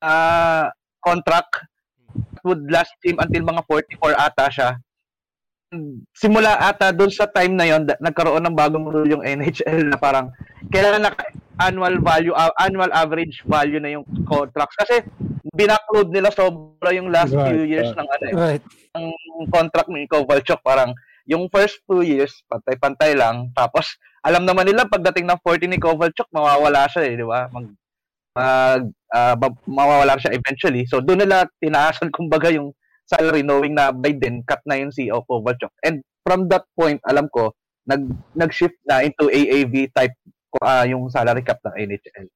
uh, contract would last him until mga 44 ata siya simula ata doon sa time na yon nagkaroon ng bagong rule yung NHL na parang kailangan na annual value uh, annual average value na yung contracts kasi binakload nila sobra yung last Right, few years right. ng ano eh, Right. ng contract ni Kovalchuk parang yung first two years pantay-pantay lang tapos alam naman nila pagdating ng 40 ni Kovalchuk mawawala siya eh di ba mag mag ah, ba- mawawala siya eventually so doon nila tinaasan <laughs> kumbaga yung salary knowing na by then cut na yung CEO Kovalchuk and from that point alam ko nag nag-shift na into AAV type ah, yung salary cap ng NHL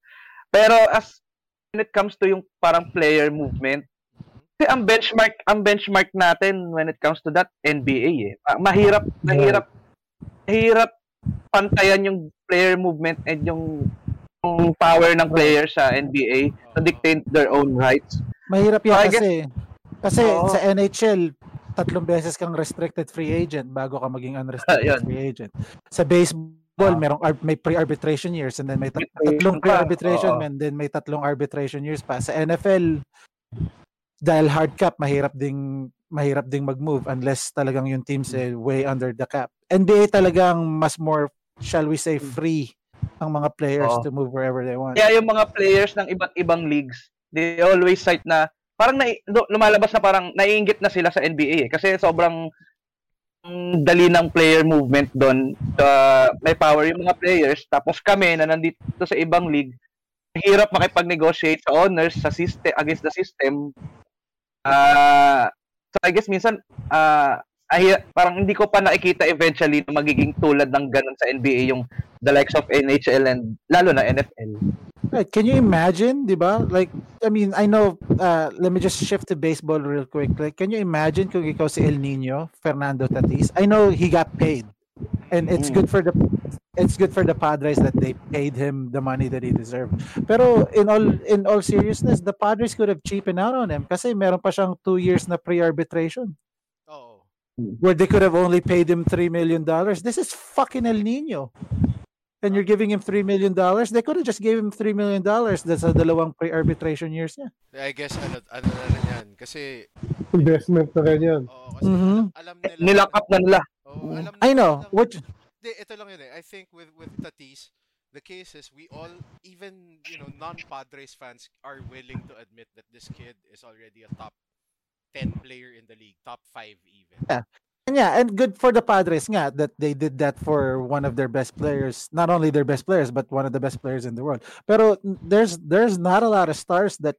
pero as when it comes to yung parang player movement kasi ang benchmark ang benchmark natin when it comes to that NBA eh. Ma- Mahirap mahirap mahirap pantayan yung player movement and yung yung power ng players sa NBA to dictate their own rights. Mahirap yan I guess- kasi. Kasi Oo. sa NHL, tatlong beses kang restricted free agent bago ka maging unrestricted Yun. free agent. Sa baseball, Ah. merong may pre-arbitration years and then may tat- Arbitration tatlong pre-arbitration Oo. and then may tatlong arbitration years pa. Sa NFL, dahil hard cap, mahirap ding mahirap ding mag-move unless talagang yung teams eh, way under the cap. NBA talagang mas more, shall we say, free ang mga players Oo. to move wherever they want. Kaya yung mga players ng iba't ibang leagues, they always cite na parang na, lumalabas na parang naiinggit na sila sa NBA eh. Kasi sobrang dali ng player movement doon. Uh, may power yung mga players. Tapos kami na nandito sa ibang league, hirap makipag-negotiate sa owners, sa system, against the system. Ah, so I guess minsan, ah, ay, parang hindi ko pa nakikita eventually na magiging tulad ng ganun sa NBA yung the likes of NHL and lalo na NFL. Right. Can you imagine, di ba? Like, I mean, I know, uh, let me just shift to baseball real quick. Like, can you imagine kung ikaw si El Nino, Fernando Tatis? I know he got paid. And it's Mm. good for the it's good for the Padres that they paid him the money that he deserved. Pero in all in all seriousness, the Padres could have cheapened out on him kasi meron pa siyang two years na pre-arbitration. Where they could have only paid him three million dollars. This is fucking El Nino. And you're giving him three million dollars. They could have just gave him three million dollars. That's sa dalawang pre-arbitration years niya. I guess ano, ano na rin yan. Kasi, Investment na rin yan. oo, kasi Mhm. alam nila. Nilock up na nila. Oo, alam I know. na- What Hindi, ito lang yun eh. I think with with Tatis, the case is we all, even you know, non-Padres fans are willing to admit that this kid is already a top 10 player in the league, top 5 even. Yeah. And yeah, and good for the Padres nga that they did that for one of their best players, not only their best players but one of the best players in the world. Pero there's there's not a lot of stars that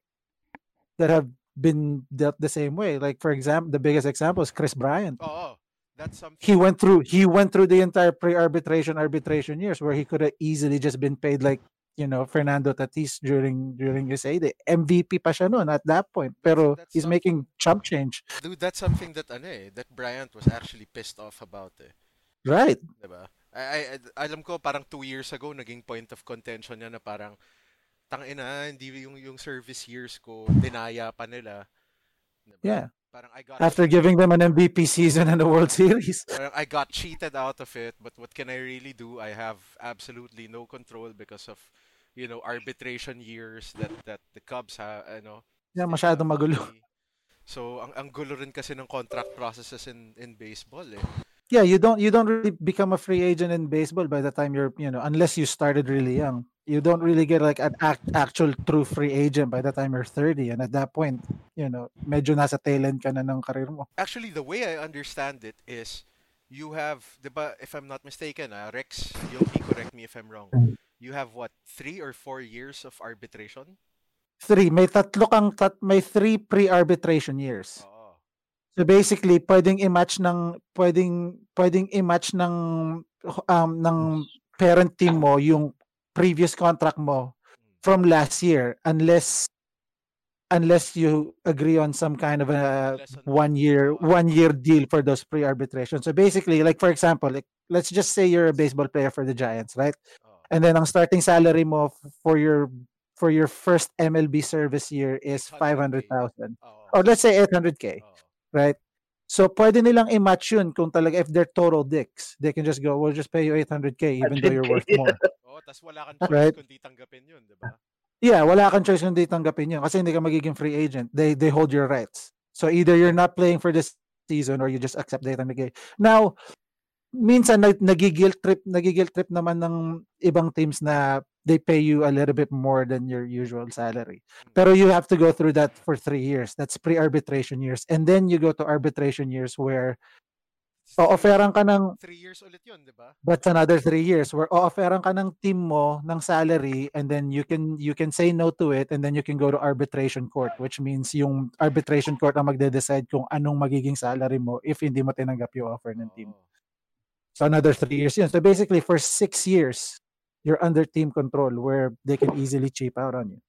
that have been dealt the same way. Like for example, the biggest example is Chris Bryant. Oo, that's something. He went through he went through the entire pre-arbitration arbitration years where he could have easily just been paid like you know Fernando Tatis during during his heyday. MVP pa siya noon at that point. Pero That's he's making chump change. Dude, that's something that ano eh, that Bryant was actually pissed off about eh. Right. 'Di ba? I, I, I- alam ko parang two years ago naging point of contention niya na parang tangina hindi yung yung service years ko dinaya pa nila. 'Di ba? Yeah. Parang I got After giving them an MVP season and a World <laughs> Series. Parang I got cheated out of it, but what can I really do? I have absolutely no control because of, you know, arbitration years that that the Cubs ha, ano. Yeah, still masyadong have magulo. So ang ang gulo rin kasi ng contract processes in in baseball eh. Yeah, you don't you don't really become a free agent in baseball by the time you're, you know, unless you started really young. You don't really get like an act, actual true free agent by the time you're 30 and at that point, you know, medyo nasa tail end ka na ng career mo. Actually, the way I understand it is you have, 'di ba, if I'm not mistaken, ah, Rex, Yoki, correct me if I'm wrong. You have what, three or four years of arbitration? Three, may tatlo kang tat, may three pre-arbitration years. Oo. So basically, pwedeng i-match ng pwedeng pwedeng i-match ng um ng parent team mo yung previous contract mo from last year unless unless you agree on some kind of a one year one year deal for those pre-arbitration. So basically, like for example, like let's just say you're a baseball player for the Giants, right? And then ang starting salary mo for your for your first MLB service year is 800K. 500,000. Or let's say 800k right? So pwede nilang i-match yun kung talaga if they're total dicks. They can just go, we'll just pay you 800k even though you're worth more. <laughs> Tas wala kang choice Right. kundi tanggapin yun, di ba? Yeah, wala kang choice kundi tanggapin yun kasi hindi ka magiging free agent. They they hold your rights. So either you're not playing for this season or you just accept that nagay. Now, minsan nag nagigil trip nagigil trip naman ng ibang teams na they pay you a little bit more than your usual salary. Pero you have to go through that for three years. That's pre-arbitration years. And then you go to arbitration years where o-offeran ka ng Three years ulit yun, di ba? that's another three years where o-offeran ka ng team mo ng salary and then you can you can say no to it and then you can go to arbitration court which means yung arbitration court ang magde-decide kung anong magiging salary mo if hindi mo tinanggap yung offer ng team. Oo. So another three years yun. So basically for six years, you're under team control where they can easily cheap out on you.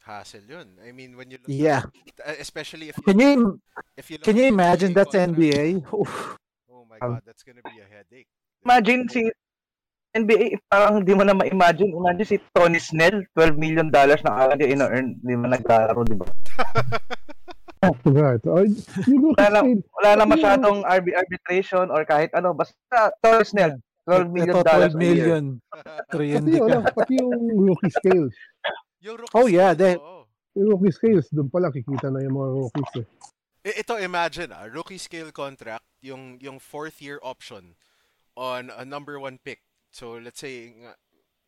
Hassle yun. I mean, when you look Yeah. uh, especially if you, Can you if you look can you at imagine that's contract, NBA? Oof. Oh my Um, god, that's gonna be a headache. Imagine si NBA, parang hindi mo na ma-imagine. Imagine si Tony Snell, 12 million dollars na agad yung ina-earn. Hindi mo naglalaro, di ba? <laughs> Right. Uh, you look Wala na, wala na Pati yung- masyadong RB arbitration or kahit ano. Basta Tony Snell, 12 million Ito, dollars 12 a year. million. <laughs> Three pati hindi yung, ano, ka. pati yung rookie scales. yung rookie Oh, yeah, they- oo. Yung rookie scales, doon pala kikita na yung mga rookies eh. Ito imagine ah, rookie scale contract, yung yung fourth year option on a number one pick. So let's say nga,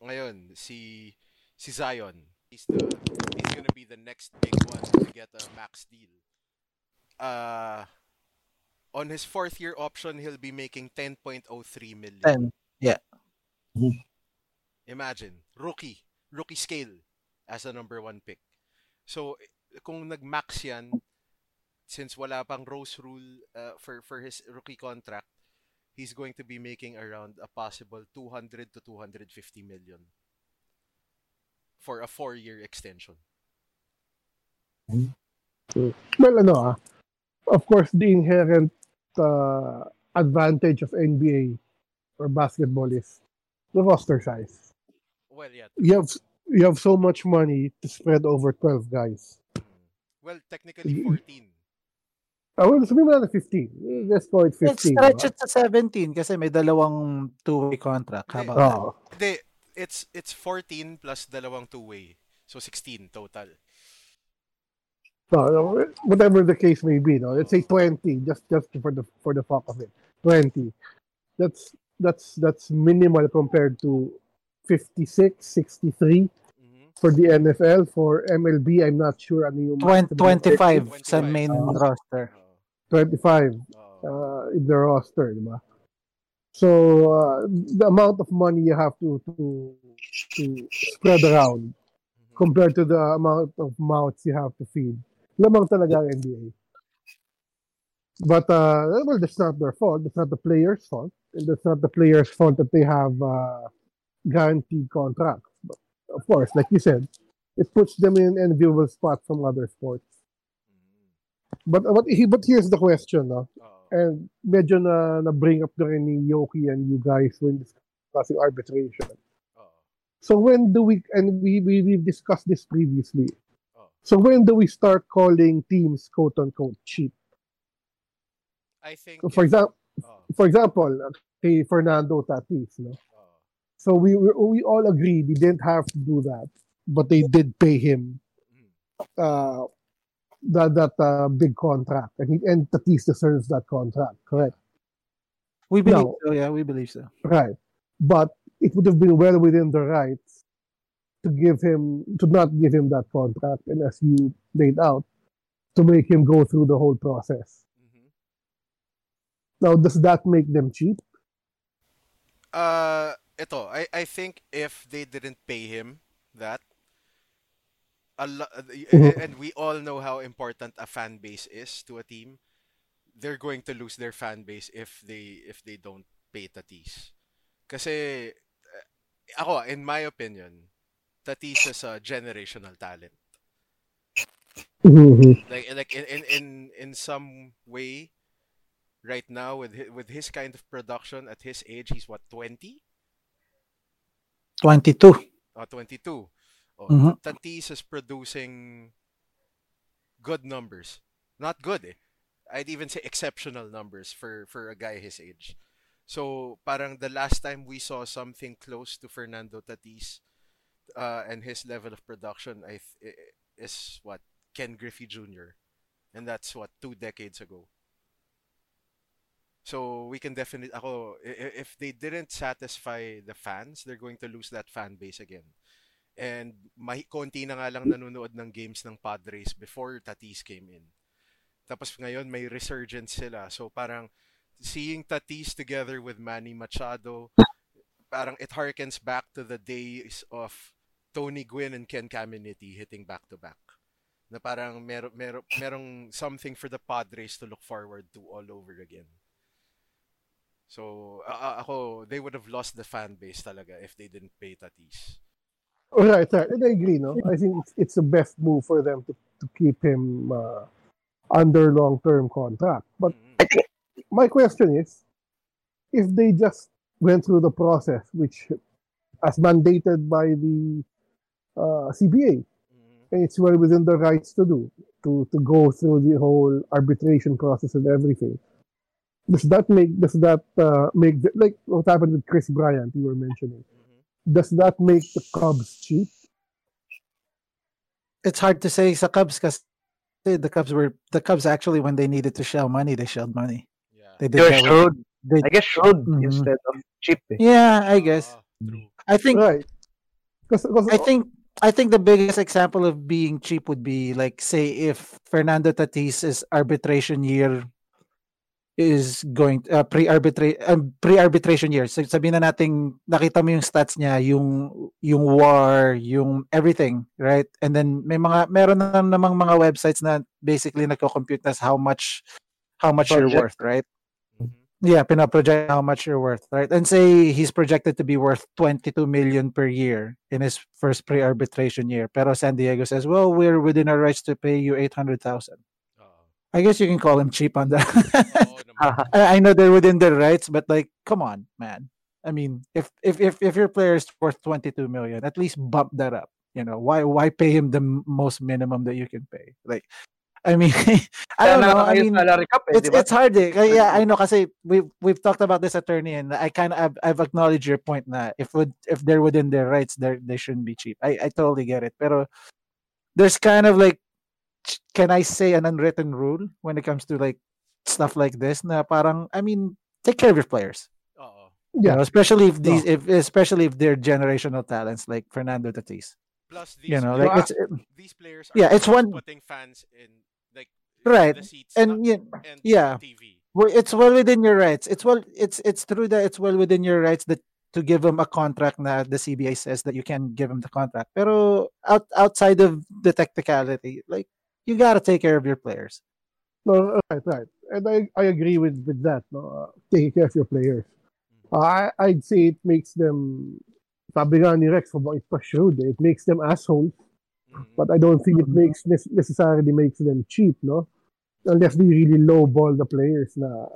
ngayon si si Zion, he's the he's gonna be the next big one to get a max deal. Uh on his fourth year option, he'll be making 10.03 million. Ten. Yeah. Imagine, rookie, rookie scale as a number one pick. So, kung nag-max yan, since wala pang Rose Rule uh, for, for his rookie contract, he's going to be making around a possible 200 to 250 million for a four-year extension. Well, ano ah, of course, the inherent uh, advantage of NBA or basketball is the roster size. Well, yeah. You have you have so much money to spread over 12 guys. mm. Well, technically 14. Ah, well, sabihin mo na 15. Let's call it Let's 15. stretch diba? it to 17 kasi may dalawang two-way contract. How about that? Oo. Hindi, it's it's 14 plus dalawang two-way. So 16 total. No, no, whatever the case may be, no. Let's say 20, just just for the for the fuck of it. 20. That's that's that's minimal compared to 56, 63 Mhm. for the NFL. For MLB, I'm not sure ano yung Twen- maximum 25 sa 25. main Ah. roster. Oo. 25 Oo. uh, in the roster, di ba? So uh, the amount of money you have to to to spread around Mhm. compared to the amount of mouths you have to feed. Lamang talaga ang NBA. But uh, well, that's not their fault. That's not the players' fault. And that's not the players' fault that they have uh, guaranteed contracts. But of course, like you said, it puts them in an enviable spot from other sports. Mhm. But he but here's the question, no? Oo. And medyo na na bring up na rin ni Yoki and you guys when discussing arbitration. Oo. So when do we and we we we've discussed this previously. Oh. So when do we start calling teams quote unquote cheap? I think For example, for example, kay Fernando Tatis, no? So we we, we all agreed he didn't have to do that, but they did pay him Mhm. uh that that uh, big contract, and he and Tatis deserves that contract, correct? We believe No. so, yeah, we believe so. Right. But it would have been well within the rights to give him to not give him that contract and as you laid out, to make him go through the whole process. Mhm. Now does that make them cheap? Uh, ito, I, I think if they didn't pay him that, a lo- Mhm. and we all know how important a fan base is to a team, they're going to lose their fan base if they if they don't pay Tatis. Kasi uh, ako, in my opinion, Tatis is a generational talent. Like like in in in, in some way right now with his, with his kind of production at his age, he's what 20? 22. or 22. Oh, Mhm. Tatis is producing good numbers. Not good eh. I'd even say exceptional numbers for for a guy his age. So parang the last time we saw something close to Fernando Tatis uh, and his level of production I th- is what Ken Griffey Jr. and that's what two decades ago. So we can definitely ako if they didn't satisfy the fans, they're going to lose that fan base again. And may konti na nga lang nanonood ng games ng Padres before Tatis came in. Tapos ngayon may resurgence sila. So parang seeing Tatis together with Manny Machado, parang it harkens back to the days of Tony Gwynn and Ken Caminiti hitting back to back. Na parang mer mer merong something for the Padres to look forward to all over again. So, a- ako, they would have lost the fan base talaga if they didn't pay Tatis. Right, right. And I agree, no? I think it's, it's the best move for them to, to keep him uh, under long-term contract. But Mhm. my question is, if they just went through the process, which as mandated by the uh, CBA, and it's well within their rights to do, to, to go through the whole arbitration process and everything. Does that make does that uh, make the, like what happened with Chris Bryant you were mentioning? Does that make the Cubs cheap? It's hard to say sa Cubs because the Cubs were the Cubs actually when they needed to shell money, they shelled money. Yeah. They did They're shrewd. they- I guess shrewd Mhm. instead of cheap. Eh. yeah, I guess. True. I think Right. Because I think I think the biggest example of being cheap would be like say if Fernando Tatis's arbitration year is going uh, pre-arbitra- uh, pre-arbitration year. So, sabihin na nating nakita mo yung stats niya, yung yung war, yung everything, right? And then may mga meron na namang mga websites na basically nagko-compute na how much how much you're worth, right? Mhm. Yeah, pinaproject how much you're worth, right? And say he's projected to be worth 22 million per year in his first pre-arbitration year. Pero San Diego says, well, we're within our rights to pay you 800,000. Oo. I guess you can call him cheap on that. Naman. <laughs> I, I know they're within their rights, but like, come on, man. I mean, if if if if your player is worth 22 million, at least bump that up. You know, why why pay him the most minimum that you can pay? Like, I mean, <laughs> I don't know. I mean, cap eh, it's it's hard eh. Yeah, I know kasi we've we've talked about this attorney and I kind of I've, I've acknowledged your point na if would if they're within their rights they they shouldn't be cheap. I I totally get it. Pero there's kind of like can I say an unwritten rule when it comes to like stuff like this na parang I mean take care of your players. Oo. You yeah, know, especially if these if especially if they're generational talents like Fernando Tatis. Plus these You know, players, like it's these players are yeah, it's one- putting fans in like Right, the seats and not- yeah, and yeah. TV. well, it's well within your rights. It's well, it's it's true that it's well within your rights that to give them a contract na the CBA says that you can give them the contract. Pero out, outside of the technicality, like you gotta take care of your players. no, right, right. And I, I agree with, with that. No? Uh, taking care of your players. I I'd say it makes them. Sabi nga ni Rex, mabait pa shrewd. eh. It makes them assholes. Mhm. But I don't think it makes nec- necessarily makes them cheap, no? Unless they really lowball the players na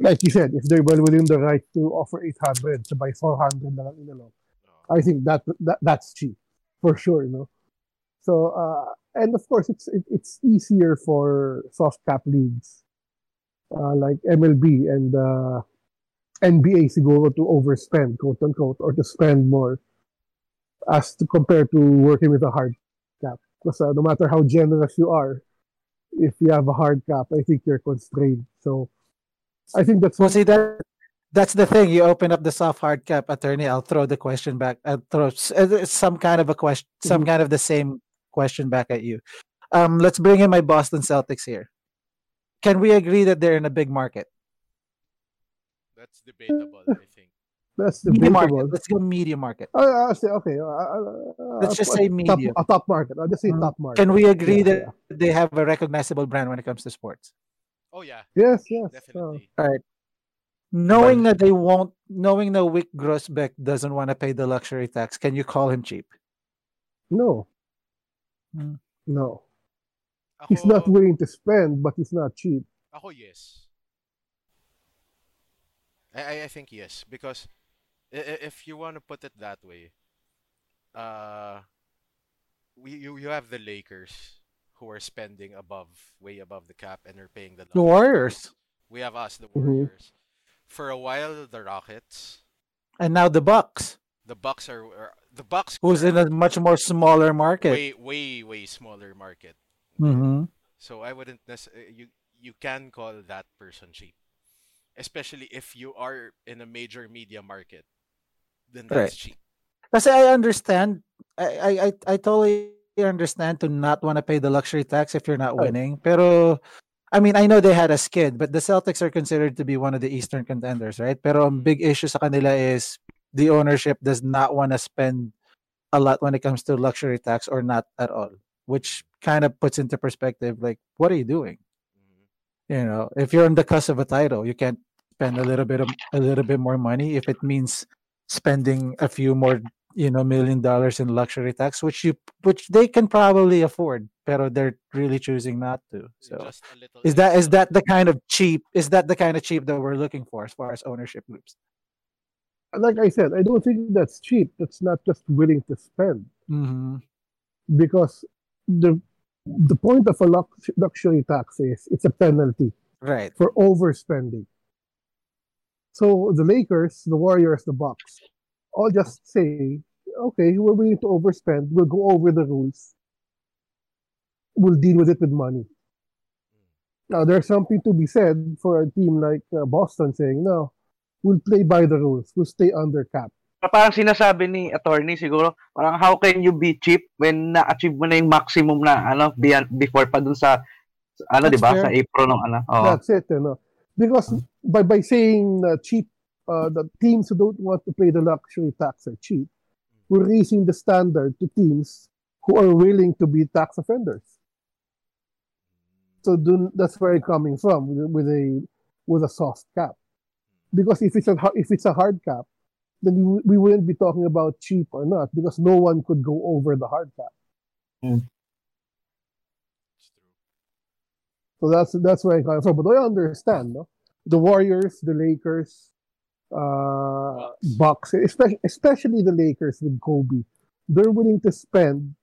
like you said, if they're well within the right to offer 800 to buy 400 na lang inalok, Oo. I think that, that that's cheap for sure, no? So, uh, and of course, it's it, it's easier for soft cap leagues uh, like MLB and uh, NBA siguro to overspend, quote unquote, or to spend more as to compare to working with a hard cap. Because uh, no matter how generous you are, if you have a hard cap, I think you're constrained. So, I think that's Well, see that that's the thing. You open up the soft hard cap attorney. I'll throw the question back. I'll throw uh, it's some kind of a question, some kind of the same question back at you. Um, let's bring in my Boston Celtics here. Can we agree that they're in a big market? That's debatable, I think. that's Media market. debatable. Let's go media market. Uh, I'll say okay. Uh, uh, Let's just a- say a top, a top market. I'll just say Mm. top market. Can we agree Yeah, that they have a recognizable brand when it comes to sports? Oh yeah, Yes, yes. Uh, definitely. Knowing that they won't, knowing that Wick Grossbeck doesn't want to pay the luxury tax, can you call him cheap? no. Mm. No. Ako, He's not willing to spend, but he's not cheap. Ako yes. I, I I think yes because i- i- if you want to put it that way, uh, we you you have the Lakers who are spending above way above the cap and are paying the The Warriors. We have us, the Mhm. Warriors. For a while, the Rockets, and now the Bucks, the Bucks are, are the Bucks who's in a much more smaller market. way way way smaller market. hmm So I wouldn't necessarily you you can call that person cheap. especially if you are in a major media market, then that's Right. cheap. Kasi I understand, I, I, I, I totally understand to not want to pay the luxury tax if you're not Right. winning. Pero, I mean, I know they had a skid, but the Celtics are considered to be one of the Eastern contenders, right? Pero ang big issue sa kanila is the ownership does not want to spend a lot when it comes to luxury tax or not at all, which kind of puts into perspective, like, what are you doing? Mhm. You know, if you're on the cusp of a title, you can't spend a little bit of a little bit more money if it means spending a few more, you know, million dollars in luxury tax, which you which they can probably afford, pero they're really choosing not to. So Just a little is that is that the kind of cheap is that the kind of cheap that we're looking for as far as ownership groups? Like I said, I don't think that's cheap. That's not just willing to spend Mm-hmm. because the the point of a lux- luxury tax is it's a penalty Right. for overspending. So the Lakers, the Warriors, the Bucks, all just say, okay, we're willing to overspend. We'll go over the rules. We'll deal with it with money. Now, there's something to be said for a team like uh, Boston saying, no, we'll play by the rules. We'll stay under cap. Parang sinasabi ni attorney siguro, parang how can you be cheap when na-achieve mo na yung maximum na ano before pa dun sa ano 'di ba sa April ng ano. Oo. That's it, you know. Because by by saying uh, cheap, uh, the teams who don't want to pay the luxury tax are cheap, we're raising the standard to teams who are willing to be tax offenders. So dun, that's where I'm coming from with, with a with a soft cap. Because if it's a if it's a hard cap, then we, we wouldn't be talking about cheap or not because no one could go over the hard cap. It's true. So that's that's where I'm coming from. But I understand, no? The Warriors, the Lakers, uh, Bucks, especially especially the Lakers with Kobe, they're willing to spend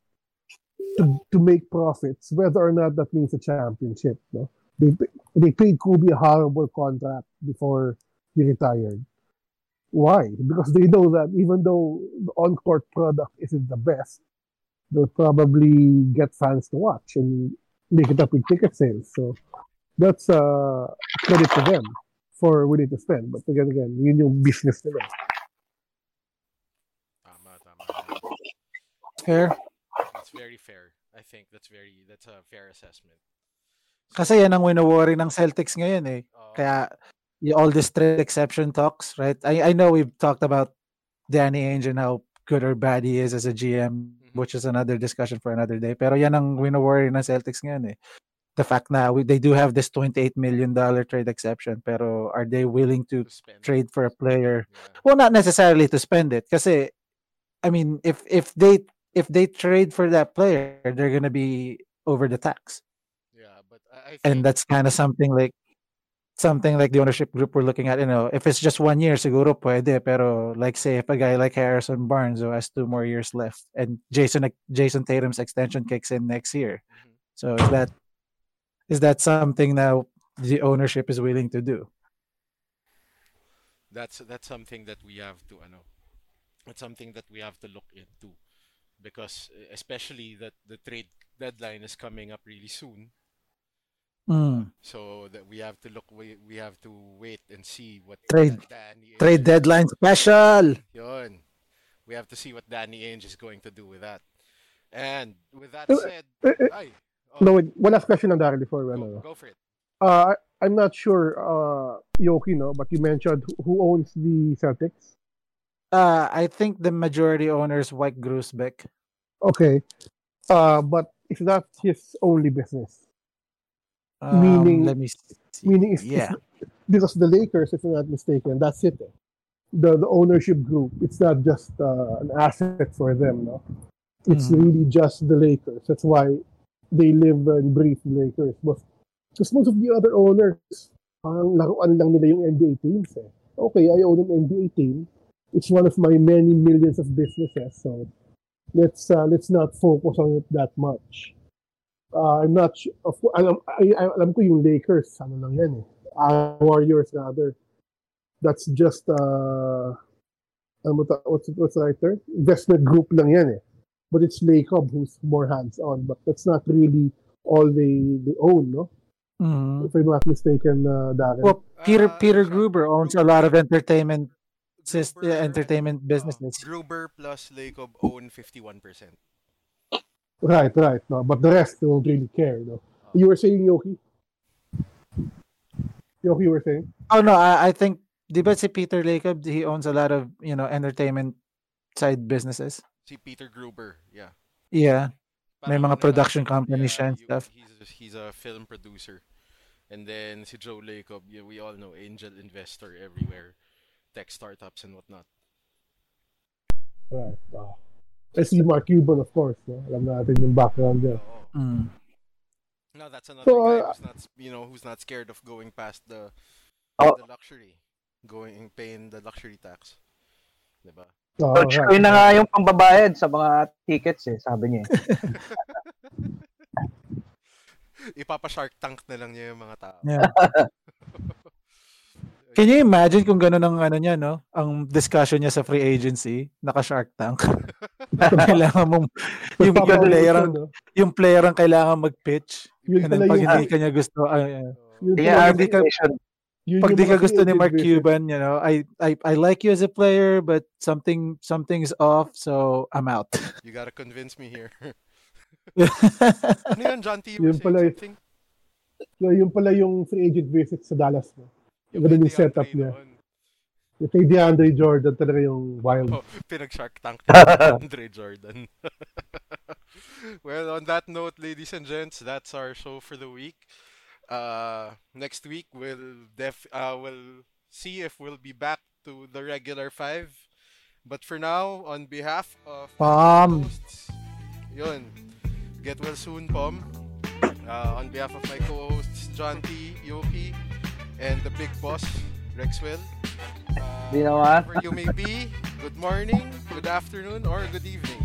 to, to make profits, whether or not that means a championship. No, they they paid Kobe a horrible contract before he retired. Why? Because they know that even though the on-court product isn't the best, they'll probably get fans to watch and make it up with ticket sales. So that's uh, credit to them for willing to spend. But again, again, yun yung business nila. Tama, tama. Fair. That's very fair. I think that's very that's a fair assessment. Kasi yan ang wino-worry ng Celtics ngayon eh. Uh, Kaya y- all this trade exception talks, right? I I know we've talked about Danny Ainge and how good or bad he is as a GM, which is another discussion for another day. Pero yan ang wino-worry ng Celtics ngayon eh. The fact na we, they do have this 28 million dollar trade exception, pero are they willing to to trade for a player? Yeah. Well, not necessarily to spend it, kasi I mean, if if they if they trade for that player, they're gonna be over the tax Yeah, but I, I think and that's kind of something like something like the ownership group we're looking at you know if it's just one year siguro pwede pero like say if a guy like Harrison Barnes who has two more years left and Jason Jason Tatum's extension kicks in next year. Mhm. so is that is that something that the ownership is willing to do? That's that's something that we have to I know, it's something that we have to look into because especially that the trade deadline is coming up really soon Mm. so that we have to look we, we have to wait and see what Trade- Danny trade Ainge- deadline special yun. we have to see what Danny Ainge is going to do with that and with that Uh, said eh, eh, ay, oh, No, wait, one last question on Daryl before we go, ano. go for it Uh, I- I'm not sure, uh, Yoki, no, but you mentioned who- who owns the Celtics. uh I think the majority owner is White Grusbeck Okay. Uh, but is that his only business? Um, Meaning- let me see. Meaning, if, yeah <laughs> because the Lakers, if I'm not mistaken, that's it. eh. The the ownership group, it's not just uh, an asset for them, no. It's Mhm. really just the Lakers. That's why they live and breathe the Lakers. Because most of the other owners, parang laruan lang nila yung NBA teams. Eh. Okay, I own an NBA team. It's one of my many millions of businesses. So let's uh, let's not focus on it that much. Uh, I'm not sure. Of, alam, I, I, alam ko yung Lakers, ano lang yan eh. Uh, Warriors rather. That's just uh, ano ta- what's what's the right term? Investment group lang yan eh. But it's Lacob who's more hands-on. But that's not really all they they own, no? Mhm. If I'm not mistaken, uh, Darren. Well, Peter Uh, Peter Gruber owns a lot of entertainment Gruber, yeah, entertainment uh, businesses. Gruber plus Lacob own 51%. Right, right. No, but the rest don't really care. No. You were saying, Yoki? Yoki, you were saying? Oh no, I, I think di ba si Peter Lacob, he owns a lot of, you know, entertainment side businesses. Si Peter Gruber, yeah. Yeah. May mga production lang, companies siya and stuff. He's, he's a film producer. And then si Joe Lacob, yeah, we all know, angel investor everywhere. Tech startups and whatnot. Right. Uh, I see Mark Cuban, of course. No? Alam natin yung background niya. Mm. No, that's another So, guy uh, who's not, you know, who's not scared of going past the Oh. the luxury, going paying the luxury tax. Diba? Uh, Coach Koy na nga yung pambabayad sa mga tickets eh, sabi niya. eh. <laughs> Ipapa-shark tank na lang niya yung mga tao. Yeah. <laughs> Can you imagine kung gano'n ang ano niya, no? Ang discussion niya sa free agency, naka Shark Tank. <laughs> kailangan mong yung, yung player ang yung player ang kailangan mag-pitch. Yun And then pala pag hindi ka niya gusto, ay, ay. yun Kaya pala, hindi ka- pag di ka gusto ni Mark Cuban, you know, I I I like you as a player, but something something's off, so I'm out. <laughs> You gotta convince me here. <laughs> ano yun, John T? Yun pala something? So, yun pala yung free agent visit sa Dallas. No? Ganun yung setup niya. Yung kay DeAndre Jordan talaga yung wild. Oh, pinag-shark tank ni Andre Jordan. <laughs> well, on that note, ladies and gents, that's our show for the week. Uh, next week we'll def uh, we'll see if we'll be back to the regular five. But for now, on behalf of Pom. hosts, yun, get well soon, Pom. Uh, on behalf of my co-hosts John T, Yoki, and the big boss Rexwell. Uh, wherever you may be, good morning, good afternoon, or good evening.